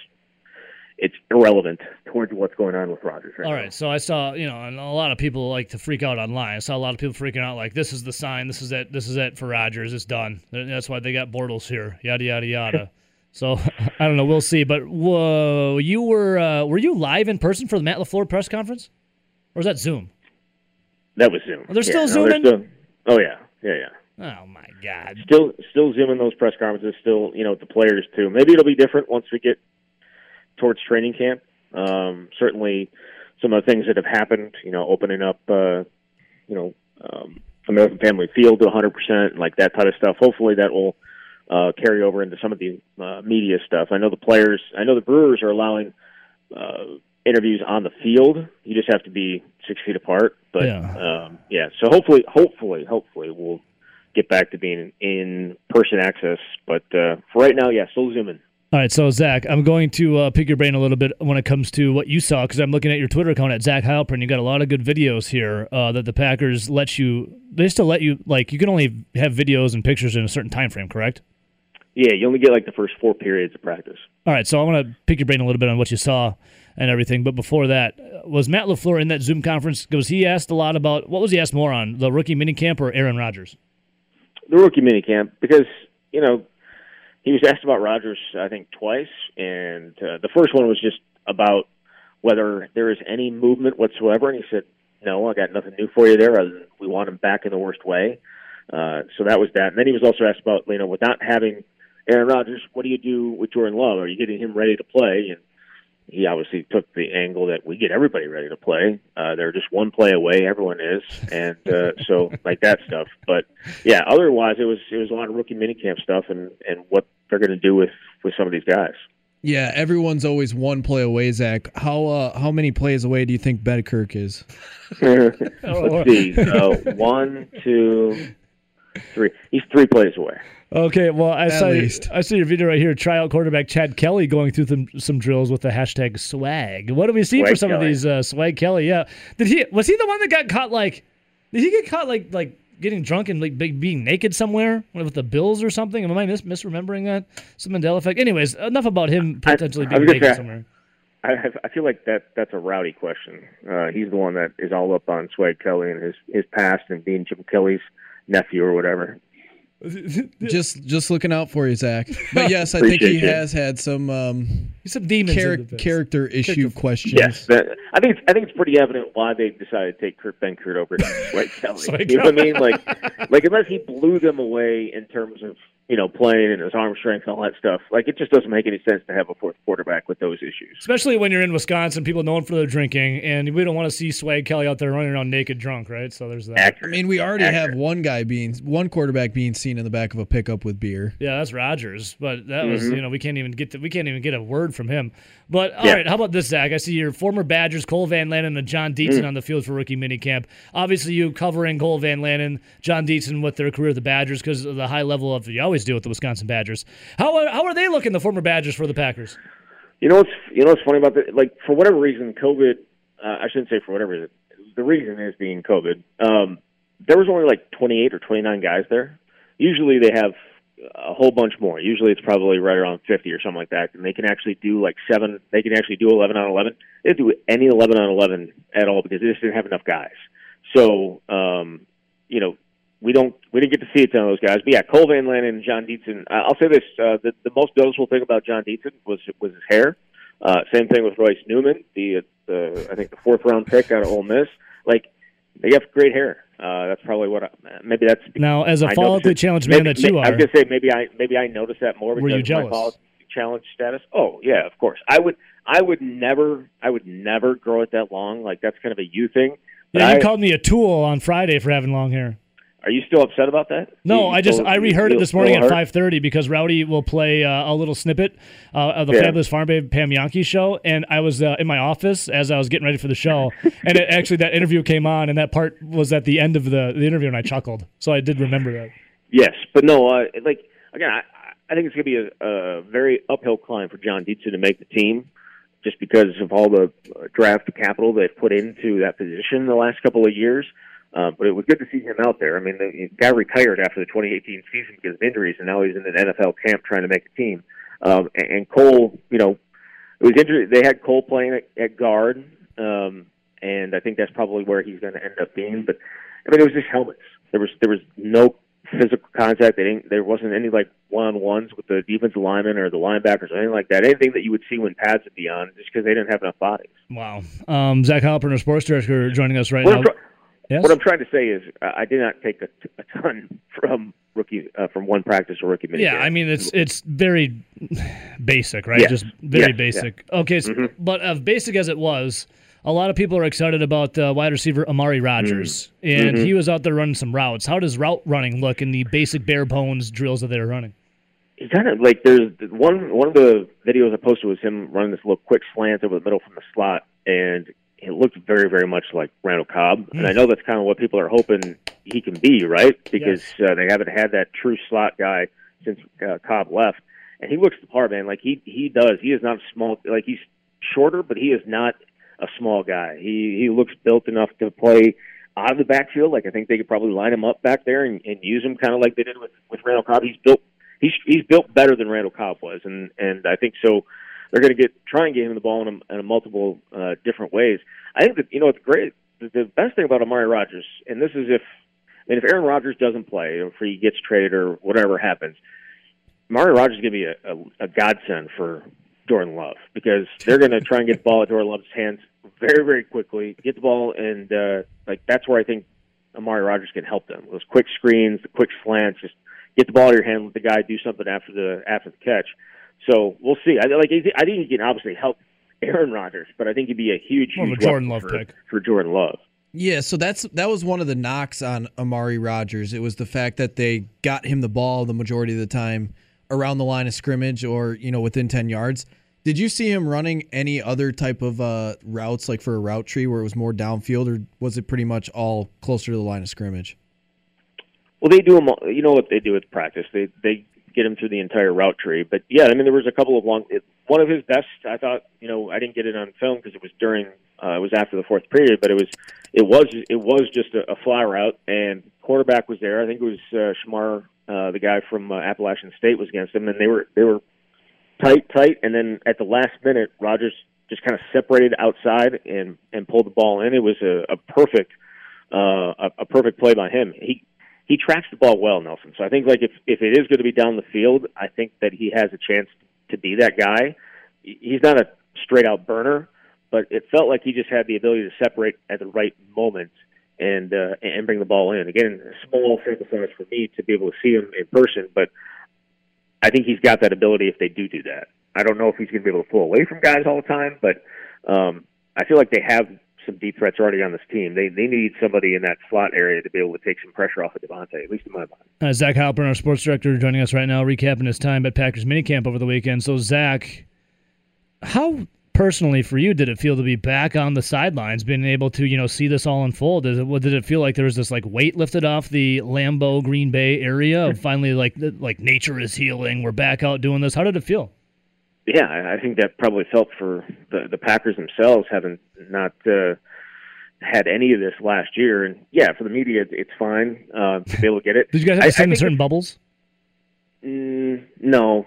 E: it's irrelevant towards what's going on with Rodgers. Right
A: All
E: now.
A: so I saw, you know, and a lot of people like to freak out online. I saw a lot of people freaking out like, "This is the sign. This is it. This is it for Rodgers. It's done." That's why they got Bortles here. Yada yada yada. so I don't know. We'll see. But whoa, you were uh, were you live in person for the Matt LaFleur press conference, or was that Zoom?
E: That was Zoom.
A: Are they still
E: yeah, no, they're
A: zooming?
E: still- oh yeah, yeah, yeah.
A: Oh my God.
E: still still zooming those press conferences still you know the players too maybe it'll be different once we get towards training camp um certainly some of the things that have happened you know opening up uh you know um american family field to 100% like that type of stuff hopefully that will uh carry over into some of the uh, media stuff i know the players i know the brewers are allowing uh interviews on the field you just have to be six feet apart but
A: Yeah.
E: um yeah so hopefully hopefully hopefully we'll get back to being in person access. But uh, for right now, yeah, still zooming.
A: All right, so Zach, I'm going to uh, pick your brain a little bit when it comes to what you saw because I'm looking at your Twitter account at Zach Heilprin. You got a lot of good videos here uh, that the Packers let you. They still let you like you can only have videos and pictures in a certain time frame, correct?
E: Yeah, you only get like the first four periods of practice.
A: All right, so I want to pick your brain a little bit on what you saw and everything. But before that, was Matt LaFleur in that Zoom conference? Because he asked a lot about what was he asked more on the rookie minicamp or Aaron Rodgers?
E: The rookie minicamp, because you know he was asked about Rodgers, I think twice, and uh, the first one was just about whether there is any movement whatsoever, and he said, "No, I got nothing new for you there. Other than we want him back in the worst way." Uh, so that was that. And then he was also asked about, you know, without having Aaron Rodgers, what do you do with Jordan Love? Are you getting him ready to play? And he obviously took the angle that we get everybody ready to play. Uh, they're just one play away. Everyone is, and uh, so like that stuff. But yeah, otherwise it was it was a lot of rookie minicamp stuff and and what they're going to do with with some of these guys.
B: Yeah, everyone's always one play away. Zach, how uh, how many plays away do you think Kurt is?
E: Let's see, uh, one, two, three. He's three plays away.
A: Okay, well, I
B: At
A: saw
B: least.
A: I see your video right here. Tryout quarterback Chad Kelly going through some, some drills with the hashtag swag. What do we see for
E: Swag
A: some of these uh, swag Kelly? Yeah, did he was he the one that got caught like? Did he get caught like like getting drunk and like be- being naked somewhere with the Bills or something? Am I mis- misremembering that? Some Mandela effect. Anyways, enough about him potentially
E: I
A: being
E: gonna
A: naked
E: say-
A: somewhere.
E: I, I feel like that that's a rowdy question. Uh, he's the one that is all up on Swag Kelly and his his past and being Jim Kelly's nephew or whatever.
B: just just looking out for you, Zach. But yes, I think he
E: Appreciate you.
B: has had some um,
A: some demons.
B: char- character issue
A: Character-
B: questions.
E: Yes, that, I think it's, I think it's pretty evident why they decided to take Kurt Benkert over Swag Kelly.
A: Swag
E: you know what I mean? Like, like unless he blew them away in terms of you know playing and his arm strength and all that stuff, like it just doesn't make any sense to have a fourth quarterback with those issues.
A: Especially when you're in Wisconsin, people known for their drinking, and we don't want to see Swag Kelly out there running around naked drunk, right? So there's that.
B: I mean, we already have one guy being one quarterback being seen in the back of a pickup with beer.
A: Yeah, that's Rodgers, but that was
E: Mhm.
A: you know we can't even get to, we can't even get a word from him. But all
E: Yeah.
A: right, how about this, Zach? I see your former Badgers, Cole Van Lanen and Jon Dietzen
E: Mm.
A: on the field for rookie minicamp. Obviously, you covering Cole Van Lanen, Jon Dietzen with their career at the Badgers because of the high level of you always do with the Wisconsin Badgers. How are, how are they looking, the former Badgers for the Packers?
E: You know what's you know what's funny about that? Like for whatever reason, COVID. Uh, I shouldn't say for whatever reason. The reason is being COVID. Um, there was only like 28 or 29 guys there. Usually they have a whole bunch more. Usually it's probably right around 50 or something like that. And they can actually do like seven. They can actually do 11 on 11. They didn't do any 11 on 11 at all because they just didn't have enough guys. So um, you know we don't we didn't get to see a ton of those guys. But yeah, Cole Van and Jon Dietzen. I'll say this: uh, the the most noticeable thing about Jon Dietzen was was his hair. Uh, same thing with Royce Newman, the the I think the fourth round pick out of Ole Miss. Like they have great hair. Uh, that's probably what I, maybe that's
A: Now, as a follically challenged man
E: maybe,
A: that you
E: may- I
A: are,
E: was gonna say maybe I maybe I noticed that more because
A: Were you
E: of
A: jealous?
E: my follicle challenge status. Oh yeah, of course. I would I would never I would never grow it that long. Like that's kind of a you thing. But
A: yeah, you
E: I-
A: called me a tool on Friday for having long hair.
E: Are you still upset about that?
A: No, I just
E: still-
A: I reheard it this morning at five thirty because Rowdy will play uh, a little snippet uh, of the
E: Yeah.
A: Fabulous Farm Babe Pam Jahnke show, and I was uh, in my office as I was getting ready for the show, and it, actually that interview came on, and that part was at the end of the, the interview, and I chuckled, so I did remember that.
E: Yes, but no, uh, like again, I, I think it's going to be a, a very uphill climb for John Dietz to make the team, just because of all the draft capital they've put into that position the last couple of years. Uh, but it was good to see him out there. I mean, the guy retired after the 2018 season because of injuries, and now he's in an NFL camp trying to make a team. Um, and, and Cole, you know, it was interesting. They had Cole playing at, at guard, um, and I think that's probably where he's going to end up being. But I mean, it was just helmets. There was there was no physical contact. They didn't, there wasn't any like one on ones with the defensive linemen or the linebackers or anything like that. Anything that you would see when pads would be on, just because they didn't have enough bodies.
A: Wow. Um, Zach Heilprin, our sports director, joining us right
E: What
A: now.
E: Try-
A: yes.
E: what I'm trying to say is, uh, I did not take a, a ton from rookie uh, from one practice or rookie minicamp.
A: yeah, I mean it's it's very basic, right?
E: Yes.
A: Just very
E: Yes,
A: basic. Okay, so,
E: Mhm.
A: but as basic as it was, a lot of people are excited about uh, wide receiver Amari Rodgers, and
E: Mhm.
A: he was out there running some routes. How does route running look in the basic bare bones drills that they're running?
E: he kind of like there's one one of the videos I posted was him running this little quick slant over the middle from the slot, and it looked very very much like Randall Cobb. And I know that's kind of what people are hoping he can be, right? Because uh, they haven't had that true slot guy since uh, Cobb left, and he looks the part, man. Like he he does. He is not small. Like he's shorter, but he is not a small guy. He he looks built enough to play out of the backfield. Like I think they could probably line him up back there and, and use him kind of like they did with with Randall Cobb. He's built he's he's built better than Randall Cobb was, and and I think so. They're going to get try and get him the ball in a, in a multiple uh, different ways. I think that you know it's great. The, the best thing about Amari Rodgers, and this is if I mean if Aaron Rodgers doesn't play, or if he gets traded, or whatever happens, Amari Rodgers is going to be a, a, a godsend for Jordan Love because they're going to try and get the ball at Jordan Love's hands very very quickly, get the ball, and uh, like that's where I think Amari Rodgers can help them. Those quick screens, the quick slants, just get the ball in your hand, let the guy do something after the after the catch. So we'll see. I like. I think he can obviously help Aaron Rodgers, but I think he'd be a huge,
A: More
E: huge
A: Jordan Love
E: for,
A: pick.
E: for Jordan Love.
B: Yeah, so that's that was one of the knocks on Amari Rodgers. It was the fact that they got him the ball the majority of the time around the line of scrimmage or you know within ten yards. Did you see him running any other type of uh, routes, like for a route tree, where it was more downfield, or was it pretty much all closer to the line of scrimmage?
E: Well, they do them. all- You know what they do with practice? They they get him through the entire route tree. But yeah, I mean, there was a couple of long. It, one of his best, I thought. You know, I didn't get it on film because it was during. Uh, it was after the fourth period, but it was it was it was just a, a fly route, and quarterback was there. I think it was uh, Shemar, uh, the guy from uh, Appalachian State, was against him, and they were they were tight, tight, and then at the last minute, Rodgers just kind of separated outside and and pulled the ball in. It was a, a perfect uh, a, a perfect play by him. He he tracks the ball well, Nelson. So I think like if if it is going to be down the field, I think that he has a chance to be that guy. He's not a straight out burner, but it felt like he just had the ability to separate at the right moment and uh, and bring the ball in. Again, small sample size for me to be able to see him in person, but I think he's got that ability if they do do that. I don't know if he's going to be able to pull away from guys all the time, but um, I feel like they have some deep threats already on this team. They they need somebody in that slot area to be able to take some pressure off of Davante, at least in my mind.
A: Uh, Zach Heilprin, our sports director, joining us right now, recapping his time at Packers minicamp over the weekend. So, Zach, how personally for you did it feel to be back on the sidelines, being able to you know see this all unfold? Did it, what, did it feel like there was this like weight lifted off the Lambeau Green Bay area? Of finally, like like nature is healing. We're back out doing this. How did it feel?
E: Yeah, I think that probably felt for the the Packers themselves, having not uh, had any of this last year. And yeah, for the media, it's fine uh, to be able to get it.
A: Did you guys have to
E: I
A: in certain bubbles?
E: Mm, no.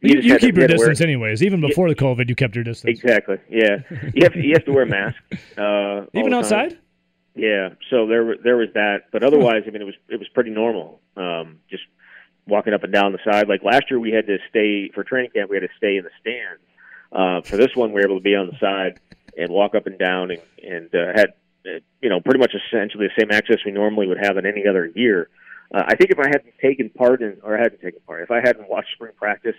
A: You,
E: just
A: you keep your
E: to wear-
A: distance anyways. Even before the COVID, you kept your distance.
E: Exactly. Yeah, you have to, you have to wear a mask. Uh,
A: Even
E: the time.
A: outside?
E: Yeah. So there there was that, but otherwise, I mean, it was it was pretty normal. Um, just walking up and down the side. Like last year, we had to stay for training camp. We had to stay in the stand. Uh, for this one, we were able to be on the side and walk up and down, and and uh, had uh, you know pretty much essentially the same access we normally would have in any other year. Uh, I think if I hadn't taken part in, or I hadn't taken part, if I hadn't watched spring practice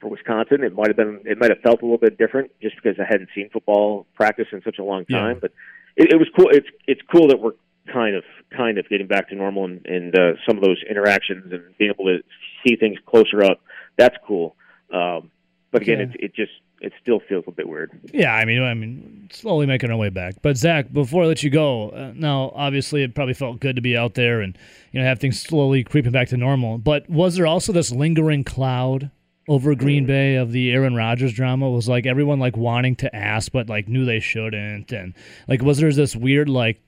E: for Wisconsin, it might have been, it might have felt a little bit different, just because I hadn't seen football practice in such a long
A: Yeah.
E: time. But it, it was cool. It's it's cool that we're kind of kind of getting back to normal and, and uh, some of those interactions and being able to see things closer up. That's cool. Um, but again,
A: Yeah.
E: it it just it still feels a bit weird.
A: Yeah, I mean, I mean, slowly making our way back. But Zach, before I let you go, uh, now obviously it probably felt good to be out there and you know have things slowly creeping back to normal. But was there also this lingering cloud over Green Bay of the Aaron Rodgers drama? Was like everyone like wanting to ask, but like knew they shouldn't, and like was there this weird like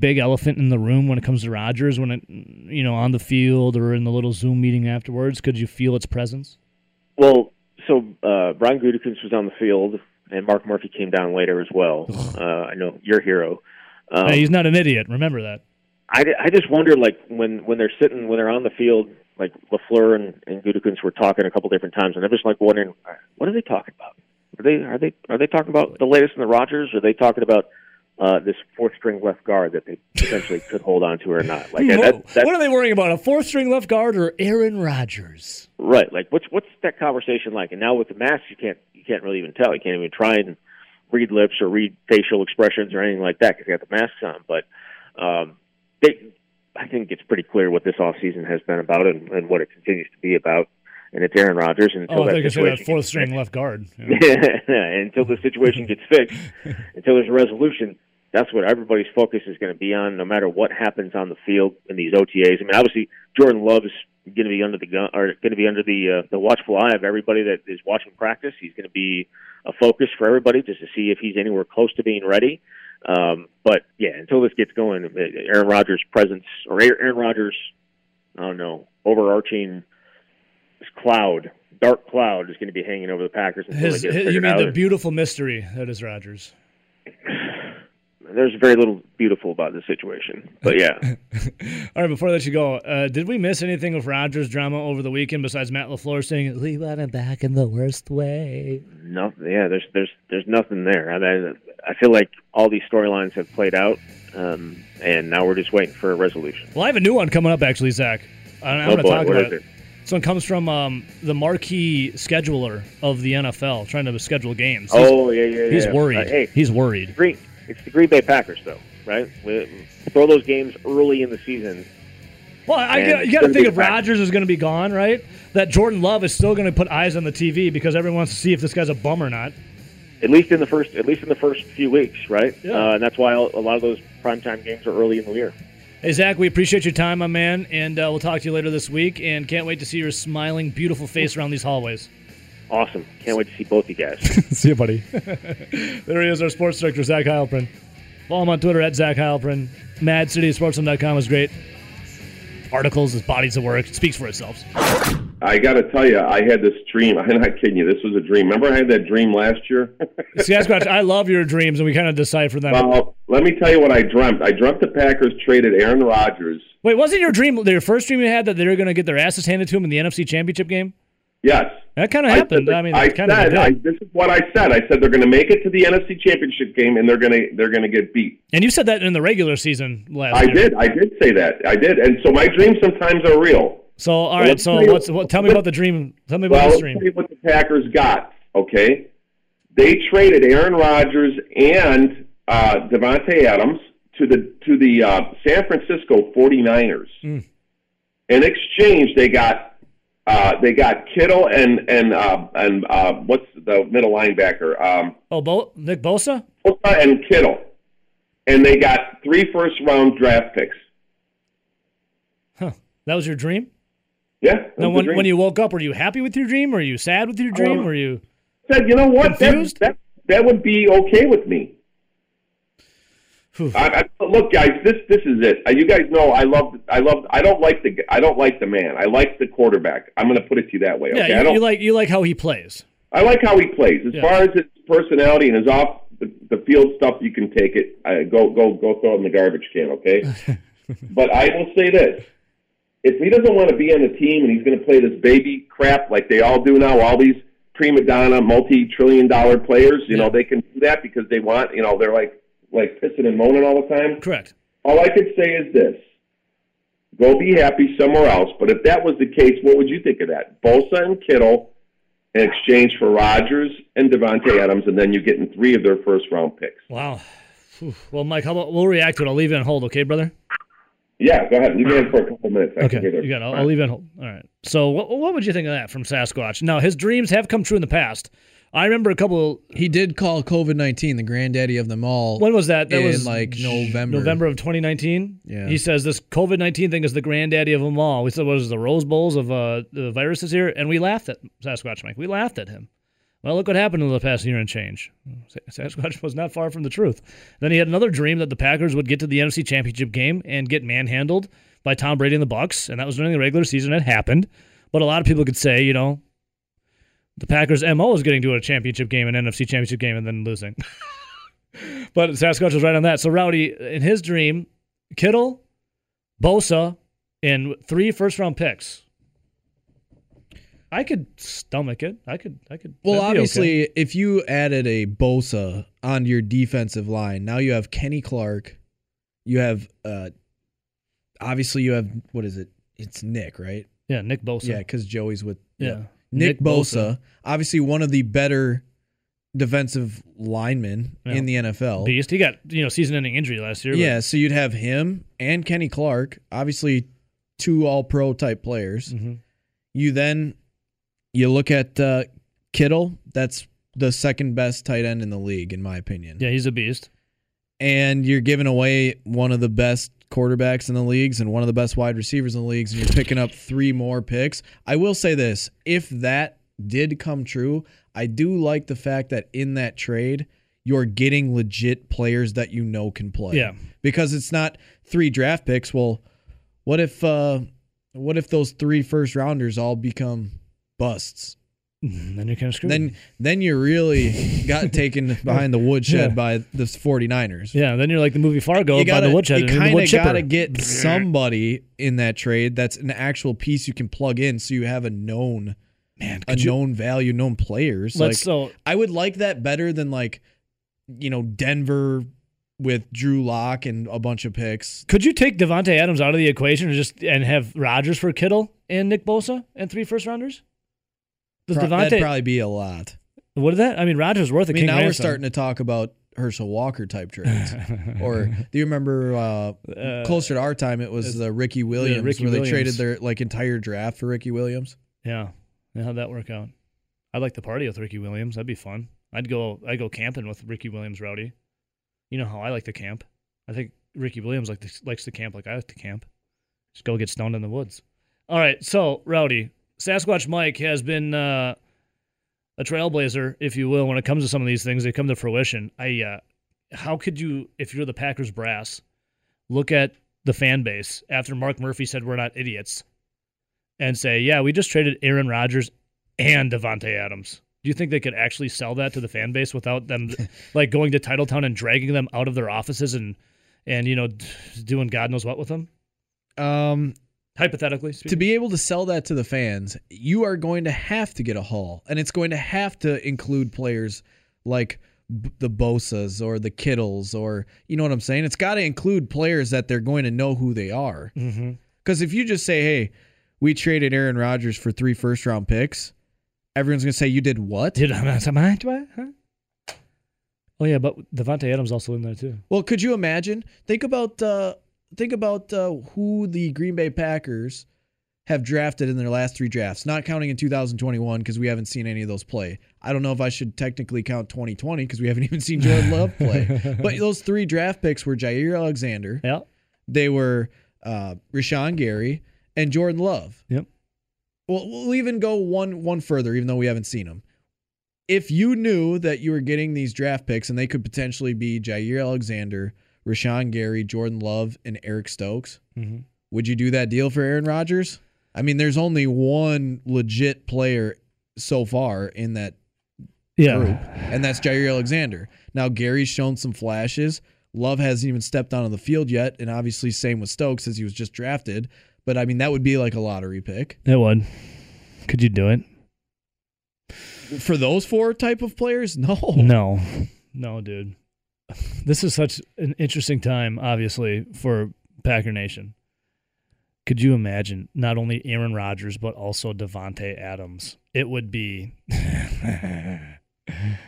A: big elephant in the room when it comes to Rodgers when it you know on the field or in the little Zoom meeting afterwards? Could you feel its presence?
E: Well, so uh, Brian Gutekunst was on the field, and Mark Murphy came down later as well. uh, I know your hero. Um,
A: Hey, he's not an idiot. Remember that.
E: I, I just wonder, like when when they're sitting when they're on the field, like Lafleur and, and Gutekunst were talking a couple different times, and I'm just like wondering, what are they talking about? Are they are they are they talking about the latest in the Rodgers? Are they talking about uh, this fourth string left guard that they potentially could hold on to or not? Like that, that,
A: what are they worrying about? A fourth string left guard or Aaron Rodgers?
E: Right. Like what's what's that conversation like? And now with the mask you can't you can't really even tell. You can't even try and read lips or read facial expressions or anything like that because you got the masks on. But um they I think it's pretty clear what this off season has been about and, and what it continues to be about. And it's Aaron Rodgers and until
A: Oh, I
E: that
A: said that
E: situation
A: fourth string
E: fixed-
A: left guard. Yeah.
E: until the situation gets fixed, until there's a resolution, that's what everybody's focus is going to be on, no matter what happens on the field in these OTAs. I mean, obviously, Jordan Love is going to be under the gun, or going to be under the uh, the watchful eye of everybody that is watching practice. He's going to be a focus for everybody just to see if he's anywhere close to being ready. Um, but yeah, until this gets going, Aaron Rodgers' presence or Aaron Rodgers, I don't know, overarching this cloud, dark cloud, is going to be hanging over the Packers until
A: His, his- you mean
E: out.
A: the beautiful mystery that is Rodgers?
E: There's very little beautiful about this situation, but yeah,
A: All right, before I let you go, uh, did we miss anything of Rodgers' drama over the weekend besides Matt LaFleur saying we want him back in the worst way?
E: no, yeah. There's there's there's nothing there. I, I- I feel like all these storylines have played out, um, and now we're just waiting for a resolution.
A: Well, I have a new one coming up actually, Zach. I- I'm
E: oh
A: going to
E: boy,
A: talk about it.
E: it?
A: This one comes from um, the marquee scheduler of the NFL, trying to schedule games. He's,
E: Oh yeah, yeah, yeah.
A: he's worried.
E: Uh, hey,
A: He's worried.
E: Green, it's the Green Bay Packers, though, right? We, throw those games early in the season.
A: Well, I, you got to think
E: be.
A: Rodgers is going to be gone, right? That Jordan Love is still going to put eyes on the TV because everyone wants to see if this guy's a bum or not.
E: At least in the first, at least in the first few weeks, right?
A: Yeah.
E: Uh, and that's why a lot of those primetime games are early in the year.
A: Hey, Zach, we appreciate your time, my man, and uh, we'll talk to you later this week. And can't wait to see your smiling, beautiful face around these hallways.
E: Awesome. Can't wait to see both you guys.
A: see you, buddy. there he is, our sports director, Zach Heilprin. Follow him on Twitter at Zach Heilprin. MadCitySportsroom.com is great. Articles, his bodies of work, it speaks for itself.
F: I got to tell you, I had this dream. I'm not kidding you. This was a dream. Remember, I had that dream last year.
A: See, Sasquatch, I love your dreams, and we kind of decipher them.
F: well, let me tell you what I dreamt. I dreamt the Packers traded Aaron Rodgers.
A: Wait, wasn't your dream, your first dream you had that they were going to get their asses handed to them in the NFC Championship game?
F: Yes,
A: That kind of
F: I
A: happened.
F: said-
A: I, mean,
F: I
A: kind of
F: said. I, this is what I said. I said they're going to make it to the NFC Championship game, and they're going to they're going to get beat.
A: and you said that in the regular season last
F: I
A: year.
F: did. I did say that. I did. And so my dreams sometimes are real.
A: So, all right. So,
F: tell
A: what's what? Tell me about the dream. Tell me about
F: Well,
A: this
F: let's
A: dream.
F: tell you what the Packers got. Okay, they traded Aaron Rodgers and uh, Davante Adams to the to the uh, San Francisco 49ers.
A: Mm.
F: In exchange, they got uh, they got Kittle and and uh, and uh, what's the middle linebacker? Um,
A: Oh, Bo- Nick Bosa.
F: Bosa and Kittle, and they got three first round draft picks.
A: Huh. That was your dream.
F: Yeah.
A: Now, when when you woke up, were you happy with your dream? Were you sad with your dream?
F: Um,
A: were you?
F: said, you know what? That, that that would be okay with me. I, I, look, guys, this this is it. Uh, you guys know I love I love I don't like the I don't like the man. I like the quarterback. I'm going to put it to you that way.
A: Yeah,
F: Okay, I
A: you,
F: don't.
A: you like you like how he plays.
F: I like how he plays. As
A: Yeah.
F: far as his personality and his off the, the field stuff, you can take it. I, go go go throw it in the garbage can. Okay. but I will say this: if he doesn't want to be on the team and he's going to play this baby crap like they all do now, all these prima donna, multi-trillion dollar players, you
A: Yeah.
F: know, they can do that because they want. You know, they're like like pissing and moaning all the time.
A: Correct.
F: All I could say is this: go be happy somewhere else. But if that was the case, what would you think of that? Bosa and Kittle in exchange for Rodgers and Davante Adams, and then you getting three of their first round picks.
A: Wow. Well, Mike, how about we'll react to it? I'll leave it on hold, okay, brother?
F: Yeah, go ahead. Leave it in for a couple minutes. I
A: Okay, you got. it. I'll, I'll leave it on hold. All right. So, what, what would you think of that from Sasquatch? Now, his dreams have come true in the past. I remember a couple.
B: He did call COVID nineteen the granddaddy of them all.
A: When was that? That
B: in
A: was
B: like November.
A: November of 2019.
B: Yeah.
A: He says this COVID 19 thing is the granddaddy of them all. We said, what is the Rose Bowls of uh, the viruses here? And we laughed at Sasquatch Mike. We laughed at him. Well, look what happened in the past year and change. Sasquatch was not far from the truth. Then he had another dream that the Packers would get to the NFC Championship game and get manhandled by Tom Brady and the Bucs, and that was during the regular season. It happened, but a lot of people could say, you know, the Packers' mo is getting to a championship game, an NFC Championship game, and then losing. but Sasquatch was right on that. So Rowdy, in his dream, Kittle, Bosa, and three first round picks. I could stomach it. I could. I could.
B: Well,
A: that'd okay.
B: obviously, if you added a Bosa on your defensive line, now you have Kenny Clark. You have, uh, obviously, you have what is it? It's Nick, right?
A: yeah, Nick Bosa.
B: Yeah, because Joey's with
A: yeah.
B: Nick, Bosa, obviously one of the better defensive linemen
A: Yeah.
B: in the NFL.
A: beast. He got you know season-ending injury last year. but-
B: Yeah, so you'd have him and Kenny Clark, obviously two all-pro type players.
A: Mhm.
B: You then you look at uh, Kittle. That's the second best tight end in the league, in my opinion.
A: Yeah, he's a beast.
B: And you're giving away one of the best quarterbacks in the leagues and one of the best wide receivers in the leagues, and you're picking up three more picks. I will say this: if that did come true, I do like the fact that in that trade. You're getting legit players that you know can play.
A: Yeah.
B: Because it's not three draft picks. Well, what if uh what if those three first rounders all become busts. Mm-hmm.
A: then you're kind of screwed.
B: Then then you really got taken behind the woodshed
A: Yeah.
B: by the 49ers.
A: yeah, then you're like the movie Fargo
B: you
A: by the woodshed
B: you
A: and the
B: kind
A: wood
B: of
A: chipper.
B: got to get somebody in that trade that's an actual piece you can plug in, so you have a known
A: Man,
B: a
A: could you,
B: known value, known players.
A: let's
B: like
A: so
B: I would like that better than like you know Denver with Drew Lock and a bunch of picks.
A: could you take Davante Adams out of the equation and just and have Rodgers for Kittle and Nick Bosa and three first rounders? Does
B: Pro- that'd probably be a lot.
A: what is that? I mean, Rodgers worth a
B: I mean,
A: king
B: now we're starting to talk about Herschel Walker type trades. or do you remember uh,
A: Uh,
B: closer to our time? It was the Ricky Williams
A: Ricky
B: where they traded their like entire draft for Ricky Williams.
A: Yeah, yeah, how'd that work out? I'd like to party with Ricky Williams. That'd be fun. I'd go. I'd go camping with Ricky Williams, Rowdy. You know how I like to camp. I think Ricky Williams like to, likes to camp like I like to camp. Just go get stoned in the woods. All right, so Rowdy, Sasquatch Mike has been uh, a trailblazer, if you will, when it comes to some of these things. They come to fruition. I, uh, how could you, if you're the Packers brass, look at the fan base after Mark Murphy said we're not idiots, and say, yeah, we just traded Aaron Rodgers and Davante Adams. Do you think they could actually sell that to the fan base without them like going to Titletown and dragging them out of their offices and and you know d- doing God knows what with them?
B: Um,
A: Hypothetically,
B: to be able to sell that to the fans, you are going to have to get a haul, and it's going to have to include players like b- the Bosas or the Kittles, or you know what I'm saying. It's got to include players that they're going to know who they are. Because if you just say, "Hey, we traded Aaron Rodgers for three first round picks," everyone's going to say, "You did what?"
A: Did I not mind? Huh? Oh yeah, but Davante Adams also in there too.
B: Well, could you imagine? Think about uh, think about uh, who the Green Bay Packers have drafted in their last three drafts, not counting in 2021 because we haven't seen any of those play. I don't know if I should technically count 2020 because we haven't even seen Jordan Love play. But those three draft picks were Jaire Alexander,
A: Yeah.
B: they were uh, Rashan Gary, and Jordan Love.
A: Yep.
B: Well, we'll even go one one further, even though we haven't seen them. If you knew that you were getting these draft picks and they could potentially be Jaire Alexander, Rashan Gary, Jordan Love, and Eric Stokes,
A: Mhm.
B: would you do that deal for Aaron Rodgers? I mean, there's only one legit player so far in that
A: Yeah.
B: group, and that's Jaire Alexander. Now Gary's shown some flashes. Love hasn't even stepped onto the field yet, and obviously same with Stokes as he was just drafted. But I mean, that would be like a lottery pick
A: It would. Could you do it?
B: for those four type of players. No,
A: No. No, dude. This is such an interesting time, obviously, for Packer Nation. Could you imagine not only Aaron Rodgers but also Davante Adams? It would be.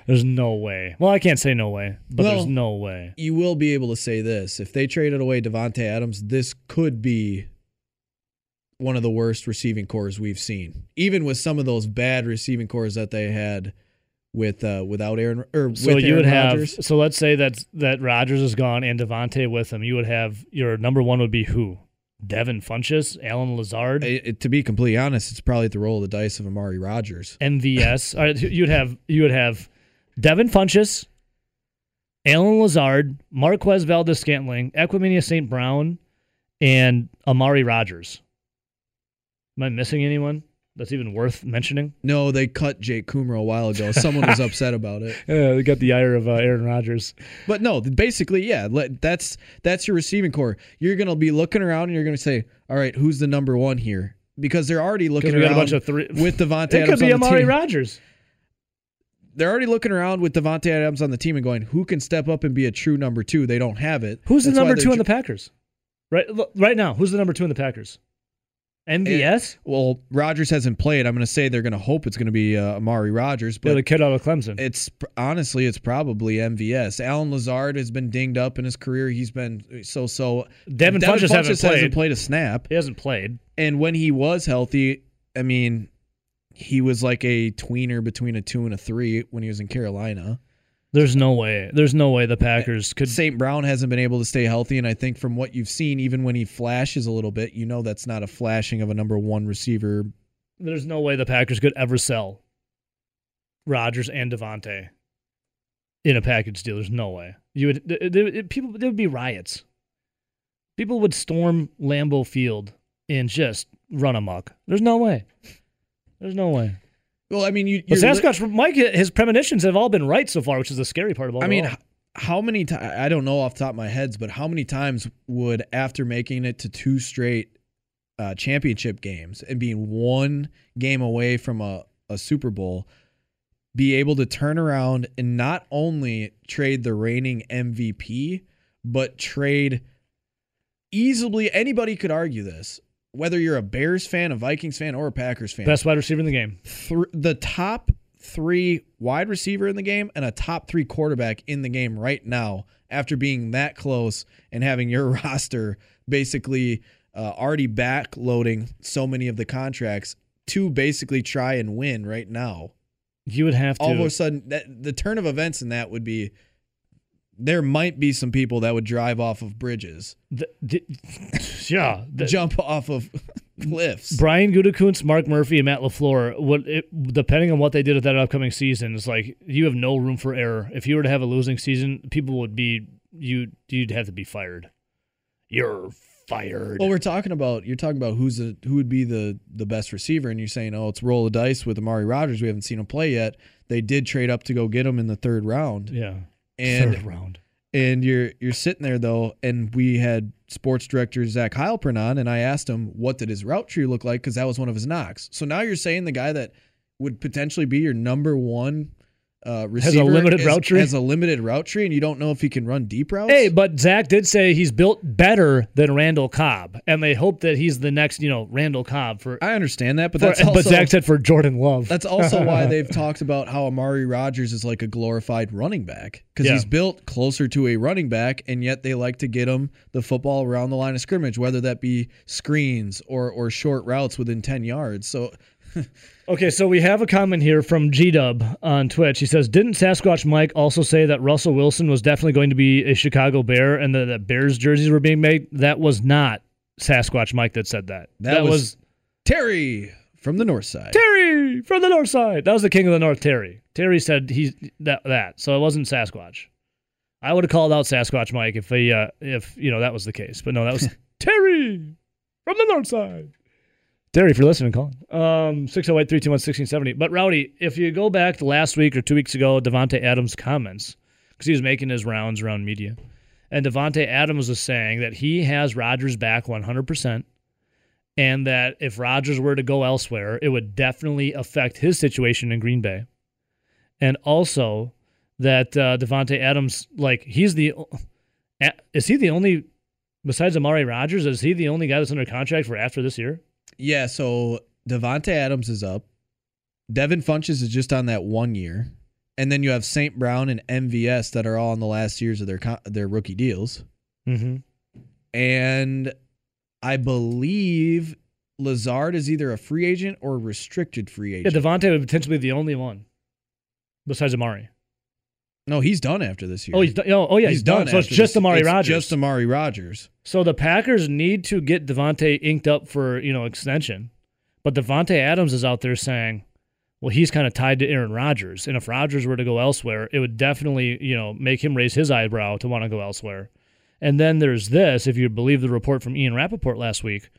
A: there's no way. Well, I can't say no way, but there's no way.
B: you will be able to say this: if they traded away Davante Adams, this could be one of the worst receiving cores we've seen, even with some of those bad receiving cores that they had with uh, without Aaron or
A: So
B: with
A: you would
B: Aaron
A: have.
B: Rodgers.
A: So let's say that that Rodgers is gone and Davante with him. You would have your number one would be who? Devin Funchess, Allen Lazard.
B: It- it- to be completely honest, it's probably the roll of the dice of Amari Rodgers.
A: MVS. All right, you'd have you would have Devin Funchess, Allen Lazard, Marquez Valdes Scantling, Equanimeous St. Brown, and Amari Rodgers. Am I missing anyone that's even worth mentioning?
B: No, they cut Jake Kumerow a while ago. Someone was upset about it.
A: Yeah, they got the ire of uh, Aaron Rodgers.
B: But no, basically, yeah, let- that's that's your receiving core. You're gonna be looking around and you're gonna say, "All right, who's the number one here?" Because they're already looking
A: we
B: around
A: got a bunch of three.
B: with Davante
A: it could be
B: the
A: Amari
B: team.
A: Rodgers.
B: They're already looking around with Davante Adams on the team and going, "Who can step up and be a true number two? They don't have it.
A: Who's the
B: That's why
A: number two in the Packers? Right, right now. Who's the number two in the Packers? MVS.
B: Well, Rodgers hasn't played. I'm going to say they're going to hope it's going to be uh, Amari Rodgers,
A: Yeah,
B: but
A: the kid out of Clemson.
B: It's honestly, it's probably MVS. Allen Lazard has been dinged up in his career. He's been so so.
A: Devin, Funchess, hasn't played.
B: hasn't played a snap,
A: He hasn't played.
B: and when he was healthy, I mean, he was like a tweener between a two and a three when he was in Carolina.
A: There's no way. There's no way the eh, Packers could.
B: St. Brown hasn't been able to stay healthy, and I think from what you've seen, even when he flashes a little bit, you know that's not a flashing of a number one receiver.
A: There's no way the Packers could ever sell Rodgers and Davante in a package deal. There's no way. You would th- th- th- people. There would be riots. People would storm Lambeau Field and just run amok. There's no way. There's no way.
B: Well, I mean, you.
A: But
B: you're li-
A: Mike, his premonitions have all been right so far, which is the scary part about it.
B: I mean,
A: all.
B: how many times? I don't know off the top of my heads, but how many times would after making it to two straight uh, championship games and being one game away from a, a Super Bowl, be able to turn around and not only trade the reigning MVP, but trade easily? Anybody could argue this. Whether you're a Bears fan, a Vikings fan, or a Packers fan,
A: best wide receiver in the game.
B: th- the top three wide receiver in the game and a top three quarterback in the game right now after being that close and having your roster basically uh, already backloading so many of the contracts to basically try and win right now.
A: You would have to.
B: All of a sudden, that, the turn of events in that would be there might be some people that would drive off of bridges,
A: the, the- yeah. the-
B: jump off of cliffs.
A: Brian Gutekunst, Mark Murphy, and Matt LaFleur, what it, depending on what they did at that upcoming season, it's like you have no room for error. If you were to have a losing season, people would be you. You'd have to be fired. You're fired.
B: Well, we're talking about you're talking about who's the who would be the the best receiver, and you're saying, oh, it's roll the dice with Amari Rodgers. We haven't seen him play yet. They did trade up to go get him in the third round,
A: yeah.
B: And
A: Third round.
B: and you're you're sitting there though, and we had sports director Zach Heilprin on, and I asked him what did his route tree look like because that was one of his knocks. So now you're saying the guy that would potentially be your number one uh, receiver
A: limited
B: is-
A: route tree?
B: has a limited route tree, and you don't know if he can run deep routes.
A: Hey, but Zach did say he's built better than Randall Cobb, and they hope that he's the next, you know, Randall Cobb for.
B: I understand that, but
A: for-
B: that's also
A: but Zach said for Jordan Love.
B: That's also why they've talked about how Amari Rodgers is like a glorified running back because
A: Yeah.
B: he's built closer to a running back, and yet they like to get him the football around the line of scrimmage, whether that be screens or or short routes within ten yards. So
A: Okay, so we have a comment here from G Dub on Twitch. He says, "Didn't Sasquatch Mike also say that Russell Wilson was definitely going to be a Chicago Bear and that the Bears jerseys were being made?" That was not Sasquatch Mike that said that.
B: That was- Terry from the north side.
A: Terry from the North Side. That was the King of the North, Terry. Terry said he's that that. So it wasn't Sasquatch. I would have called out Sasquatch Mike if he uh, if you know that was the case, but no, that was Terry from the North Side. Terry, if you're listening, call. Um, 608 321 1670. But Rowdy, if you go back to last week or two weeks ago, Davante Adams' comments, because he was making his rounds around media, and Davante Adams was saying that he has Rodgers back 100%, and that if Rodgers were to go elsewhere, it would definitely affect his situation in Green Bay. And also that uh, Davante Adams, like, he's the. Is he the only, besides Amari Rodgers, is he the only guy that's under contract for after this year?
B: Yeah, so Davante Adams is up. Devin Funchess is just on that one year, and then you have St. Brown and MVS that are all in the last years of their their rookie deals.
A: Mm-hmm.
B: and I believe Lazard is either a free agent or a restricted free
A: Yeah,
B: agent.
A: Davante would potentially be the only one besides Amari.
B: No, he's done after this year.
A: Oh, he's done. Oh, oh, yeah, he's, done. So it's
B: after
A: just
B: this-
A: Amari
B: it's
A: Rodgers.
B: Just Amari Rodgers.
A: so the Packers need to get Davante inked up for you know extension, but Davante Adams is out there saying, well, he's kind of tied to Aaron Rodgers, and if Rodgers were to go elsewhere, it would definitely you know make him raise his eyebrow to want to go elsewhere. And then there's this, if you believe the report from Ian Rapoport last week.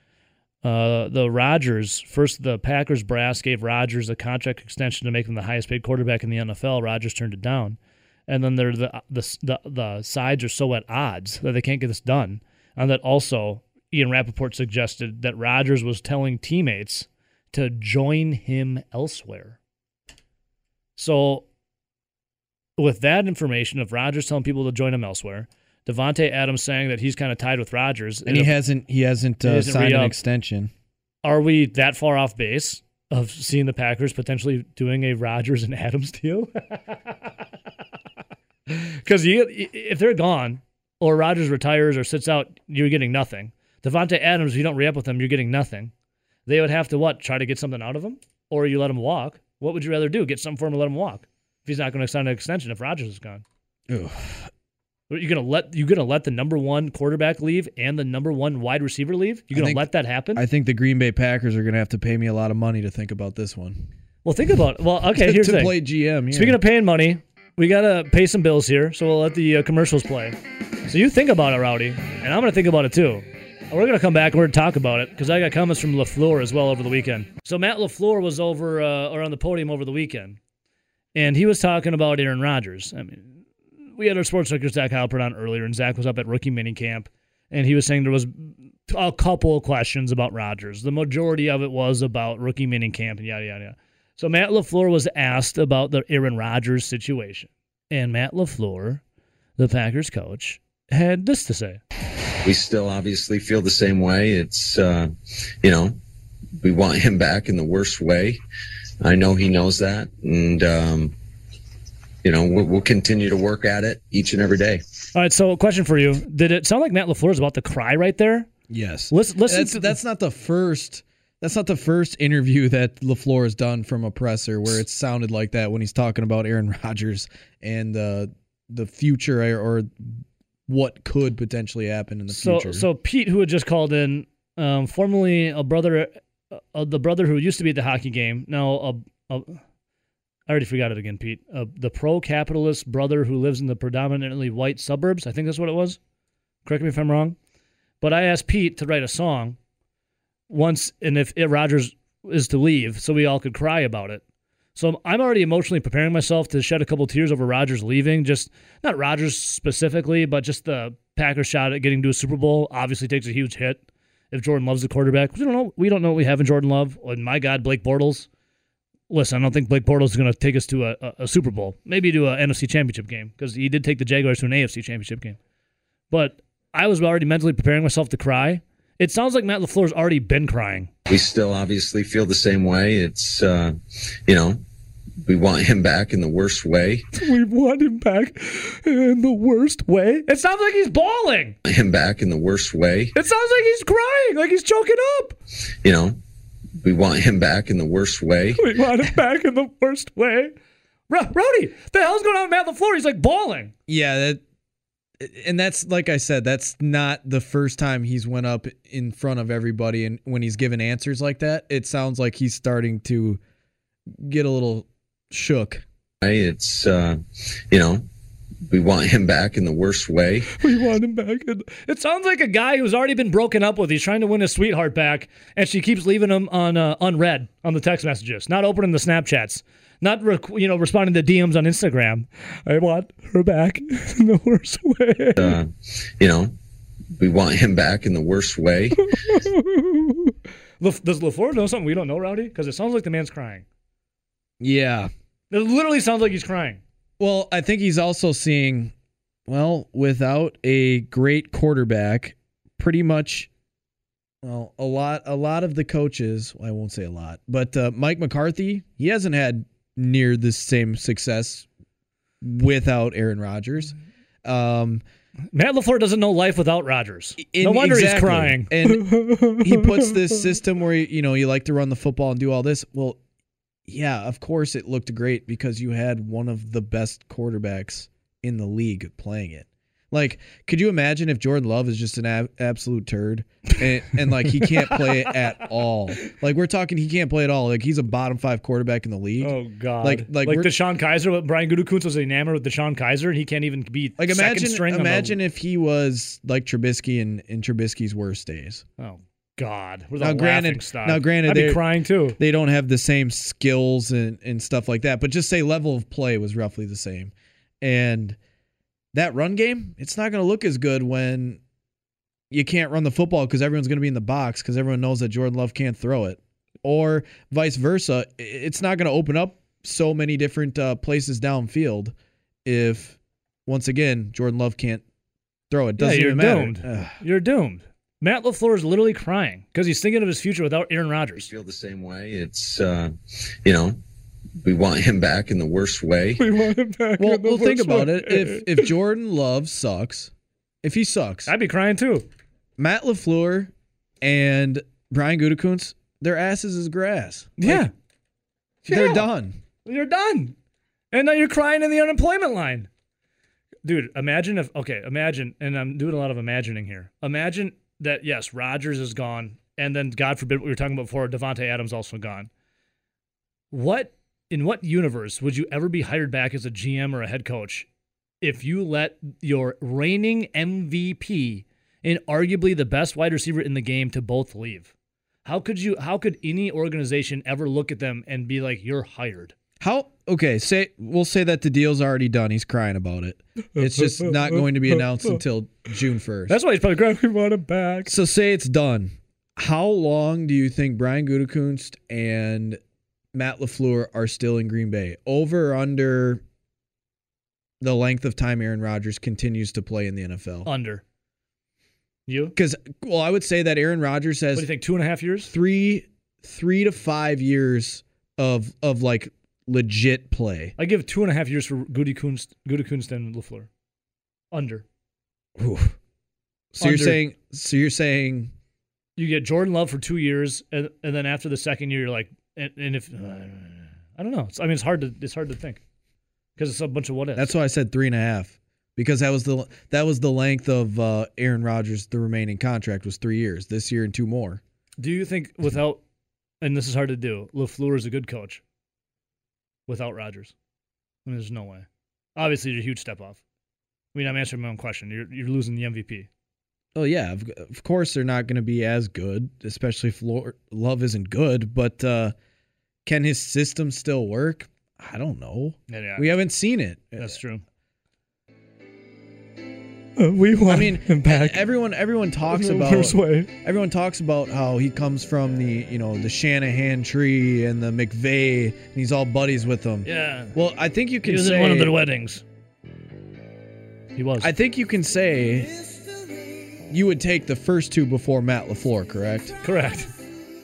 A: Uh, the Rodgers first, the Packers brass gave Rodgers a contract extension to make him the highest paid quarterback in the NFL. Rodgers turned it down, and then they're the the the, the sides are so at odds that they can't get this done. And that also, Ian Rapoport suggested that Rodgers was telling teammates to join him elsewhere. So, with that information of Rodgers telling people to join him elsewhere, Davante Adams saying that he's kind of tied with Rodgers,
B: And he hasn't he hasn't uh,
A: hasn't
B: signed an
A: re-upped.
B: extension.
A: are we that far off base of seeing the Packers potentially doing a Rodgers and Adams deal? Because if they're gone, or Rodgers retires or sits out, you're getting nothing. Davante Adams, if you don't re up with him, you're getting nothing. They would have to what? Try to get something out of him, or you let him walk. What would you rather do? Get something for him and let him walk? If he's not going to sign an extension, if Rodgers is gone,
B: Ugh.
A: Are gonna let you're gonna let the number one quarterback leave and the number one wide receiver leave? You
B: I
A: gonna
B: think-
A: let that happen?
B: I think the Green Bay Packers are going to have to pay me a lot of money to think about this one.
A: well, think about it. Well, okay.
B: to
A: Here's the thing.
B: play GM. Here.
A: Speaking of paying money, we gotta pay some bills here, so we'll let the uh, commercials play. So you think about it, Rowdy, and I'm gonna think about it too. We're to come back and we're to talk about it because I got comments from LaFleur as well over the weekend. So Matt LaFleur was over uh, or on the podium over the weekend, and he was talking about Aaron Rodgers. I mean, we had our sports director, Zach Heilprin, on earlier, and Zach was up at rookie minicamp, and he was saying there was a couple of questions about Rodgers. The majority of it was about rookie minicamp and yada, yada, yada. So Matt LaFleur was asked about the Aaron Rodgers situation, and Matt LaFleur, the Packers coach, had this to say.
G: we still obviously feel the same way. It's, uh, you know, we want him back in the worst way. I know he knows that. And, um, you know, we'll, we'll continue to work at it each and every day.
A: All right, so a question for you: Did it sound like Matt Lafleur is about to cry right there?
B: Yes.
A: Listen, listen.
B: That's,
A: to
B: that's not the first. That's not the first interview that Lafleur has done from a presser where it sounded like that when he's talking about Aaron Rodgers and uh, the future or, or what could potentially happen in the
A: so
B: future.
A: so Pete, who had just called in, um, formerly a brother, uh, the brother who used to be at the hockey game, now a, a I already forgot it again, Pete. Uh, the pro-capitalist brother who lives in the predominantly white suburbs. I think that's what it was. Correct me if I'm wrong. But I asked Pete to write a song once, and if it, Rodgers is to leave, so we all could cry about it. So I'm already emotionally preparing myself to shed a couple tears over Rodgers leaving. Just not Rodgers specifically, but just the Packers shot at getting to a Super Bowl obviously takes a huge hit. If Jordan Love's the quarterback, we don't know. We don't know what we have in Jordan Love. Oh, and my God, Blake Bortles. Listen, I don't think Blake Bortles is going to take us to a, a, a Super Bowl. Maybe to a NFC Championship game because he did take the Jaguars to an AFC Championship game. But I was already mentally preparing myself to cry. It sounds like Matt LaFleur's already been crying.
G: We still obviously feel the same way. It's, uh, you know, we want him back in the worst way.
A: We want him back in the worst way. It sounds like he's bawling.
G: Him back in the worst way.
A: It sounds like he's crying, like he's choking up.
G: You know, we want him back in the worst way.
A: We want him back in the worst way. Ro- Rowdy, the hell's going on with Matt LaFleur? He's like bawling.
B: yeah, that, and that's like I said, that's not the first time he's went up in front of everybody and when he's given answers like that, it sounds like he's starting to get a little shook.
G: It's, uh, you know, we want him back in the worst way.
A: We want him back. In- it sounds like a guy who's already been broken up with. He's trying to win his sweetheart back, and she keeps leaving him on uh, unread on the text messages, not opening the Snapchats, not rec- you know responding to DMs on Instagram. I want her back in the worst way.
G: Uh, you know, we want him back in the worst way.
A: Laf- Does LaFleur know something we don't know, Rowdy? Because it sounds like the man's crying.
B: Yeah.
A: It literally sounds like he's crying.
B: Well, I think he's also seeing, well, without a great quarterback, pretty much, well, a lot, a lot of the coaches. I won't say a lot, but uh, Mike McCarthy, he hasn't had near the same success without Aaron Rodgers. Um,
A: Matt LaFleur doesn't know life without Rodgers.
B: in-
A: no wonder
B: exactly.
A: he's crying.
B: And he puts this system where you know you like to run the football and do all this. Well, yeah, of course it looked great because you had one of the best quarterbacks in the league playing it. Like, could you imagine if Jordan Love is just an ab- absolute turd and, and like he can't play at all? Like we're talking, he can't play at all. Like he's a bottom five quarterback in the league.
A: Oh God!
B: Like-
A: Like
B: like
A: DeShone Kizer. Brian Gutekunst was enamored with DeShone Kizer, and he can't even be
B: Like
A: second
B: imagine,
A: string.
B: imagine if he was like Trubisky in, in Trubisky's worst days.
A: oh God!
B: Now, granted-
A: stock.
B: now, granted, they're-
A: crying too.
B: they don't have the same skills and, and stuff like that. But just say level of play was roughly the same. And that run game, it's not going to look as good when you can't run the football because everyone's going to be in the box because everyone knows that Jordan Love can't throw it. Or vice versa. It's not going to open up so many different uh, places downfield if, once again, Jordan Love can't throw it.
A: Yeah,
B: Doesn't
A: you're
B: even matter.
A: doomed.
B: Ugh.
A: You're doomed. Matt LaFleur is literally crying because he's thinking of his future without Aaron Rodgers.
G: Feel the same way. It's, uh, you know, we want him back in the worst way.
A: We want him back.
B: Well,
A: in the
B: well think about
A: way.
B: it. If if Jordan Love sucks, if he sucks,
A: I'd be crying too.
B: Matt LaFleur and Brian Gutekunst, their asses is grass. Like,
A: Yeah,
B: They're done.
A: You're done. And now you're crying in the unemployment line. Dude, imagine if okay, imagine, and I'm doing a lot of imagining here. Imagine that yes, Rodgers is gone, and then God forbid what we were talking about before, Davante Adams also gone. What in what universe would you ever be hired back as a GM or a head coach if you let your reigning MVP and arguably the best wide receiver in the game to both leave. How could you how could any organization ever look at them and be like, You're hired?
B: How okay, say we'll say that the deal's already done. He's crying about it. It's just not going to be announced until June 1st.
A: That's why he's probably crying. We want him back.
B: So say it's done. How long do you think Brian Gutekunst and Matt LaFleur are still in Green Bay? Over under the length of time Aaron Rodgers continues to play in the NFL?
A: Under. You?
B: Because well, I would say that Aaron Rodgers has.
A: What do you think? Two and a half years?
B: three three to five years of of like legit play.
A: I give two and a half years for Gutekunst, Goody Kunst and Lafleur. Under.
B: Oof. So you're saying so you're saying
A: You get Jordan Love for two years, and, and then after the second year, you're like, and, and if I don't know, it's, I mean, it's hard to it's hard to think because it's a bunch of what ifs.
B: That's why I said three and a half because that was the that was the length of uh, Aaron Rodgers. The remaining contract was three years. This year and two more.
A: Do you think without, and this is hard to do, LaFleur is a good coach without Rodgers? I mean, there's no way. Obviously, you're a huge step off. I mean, I'm answering my own question. You're you're losing the MVP.
B: Oh yeah, of, of course they're not going to be as good, especially if Lor- Love isn't good. But uh, can his system still work? I don't know.
A: Yeah, yeah.
B: We haven't seen it.
A: that's true.
D: we want
B: I mean, everyone everyone talks about
A: way.
B: everyone talks about how he comes from the you know the Shanahan tree and the McVay, and he's all buddies with them.
A: Yeah.
B: Well, I think you
A: He
B: can
A: was
B: say
A: at one of their weddings. He was.
B: I think you can say you would take the first two before Matt LaFleur, correct?
A: Correct.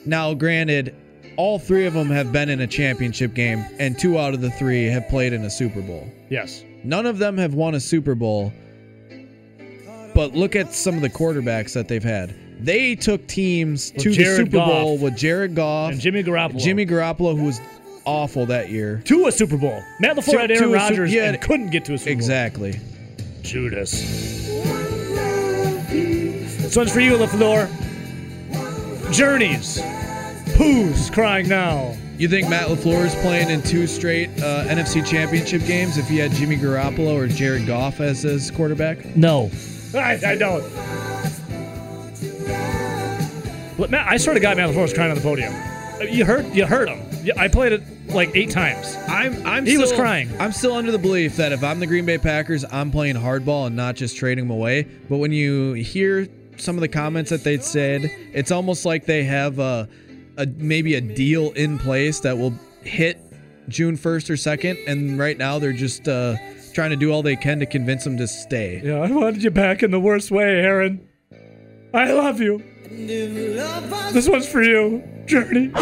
B: Now, granted, all three of them have been in a championship game, and two out of the three have played in a Super Bowl.
A: Yes.
B: None of them have won a Super Bowl, but look at some of the quarterbacks that they've had. They took teams
A: With
B: to the Super
A: Goff.
B: Bowl with Jared Goff,
A: And Jimmy Garoppolo.
B: Jimmy Garoppolo, who was awful that year.
A: to a Super Bowl. Matt LaFleur
B: To-
A: had Aaron
B: a Su-
A: Rodgers
B: yeah,
A: and couldn't get to a Super Bowl.
B: Exactly.
A: Judas. This one's for you, LaFleur. Journeys. Who's crying now?
B: You think Matt LaFleur is playing in two straight uh, NFC championship games if he had Jimmy Garoppolo or Jared Goff as his quarterback?
A: No. I, I don't. Look, Matt, I swear to God, Matt LaFleur was crying on the podium. Uh, You heard, you heard him. I played it like eight times.
B: I'm I'm
A: He was crying.
B: I'm still under the belief that if I'm the Green Bay Packers, I'm playing hardball and not just trading them away. But when you hear some of the comments that they said, it's almost like they have a, a maybe a deal in place that will hit June 1st or 2nd, and right now they're just uh, trying to do all they can to convince them to stay.
A: Yeah, I wanted you back in the worst way, Aaron. I love you. This one's for you, Journey.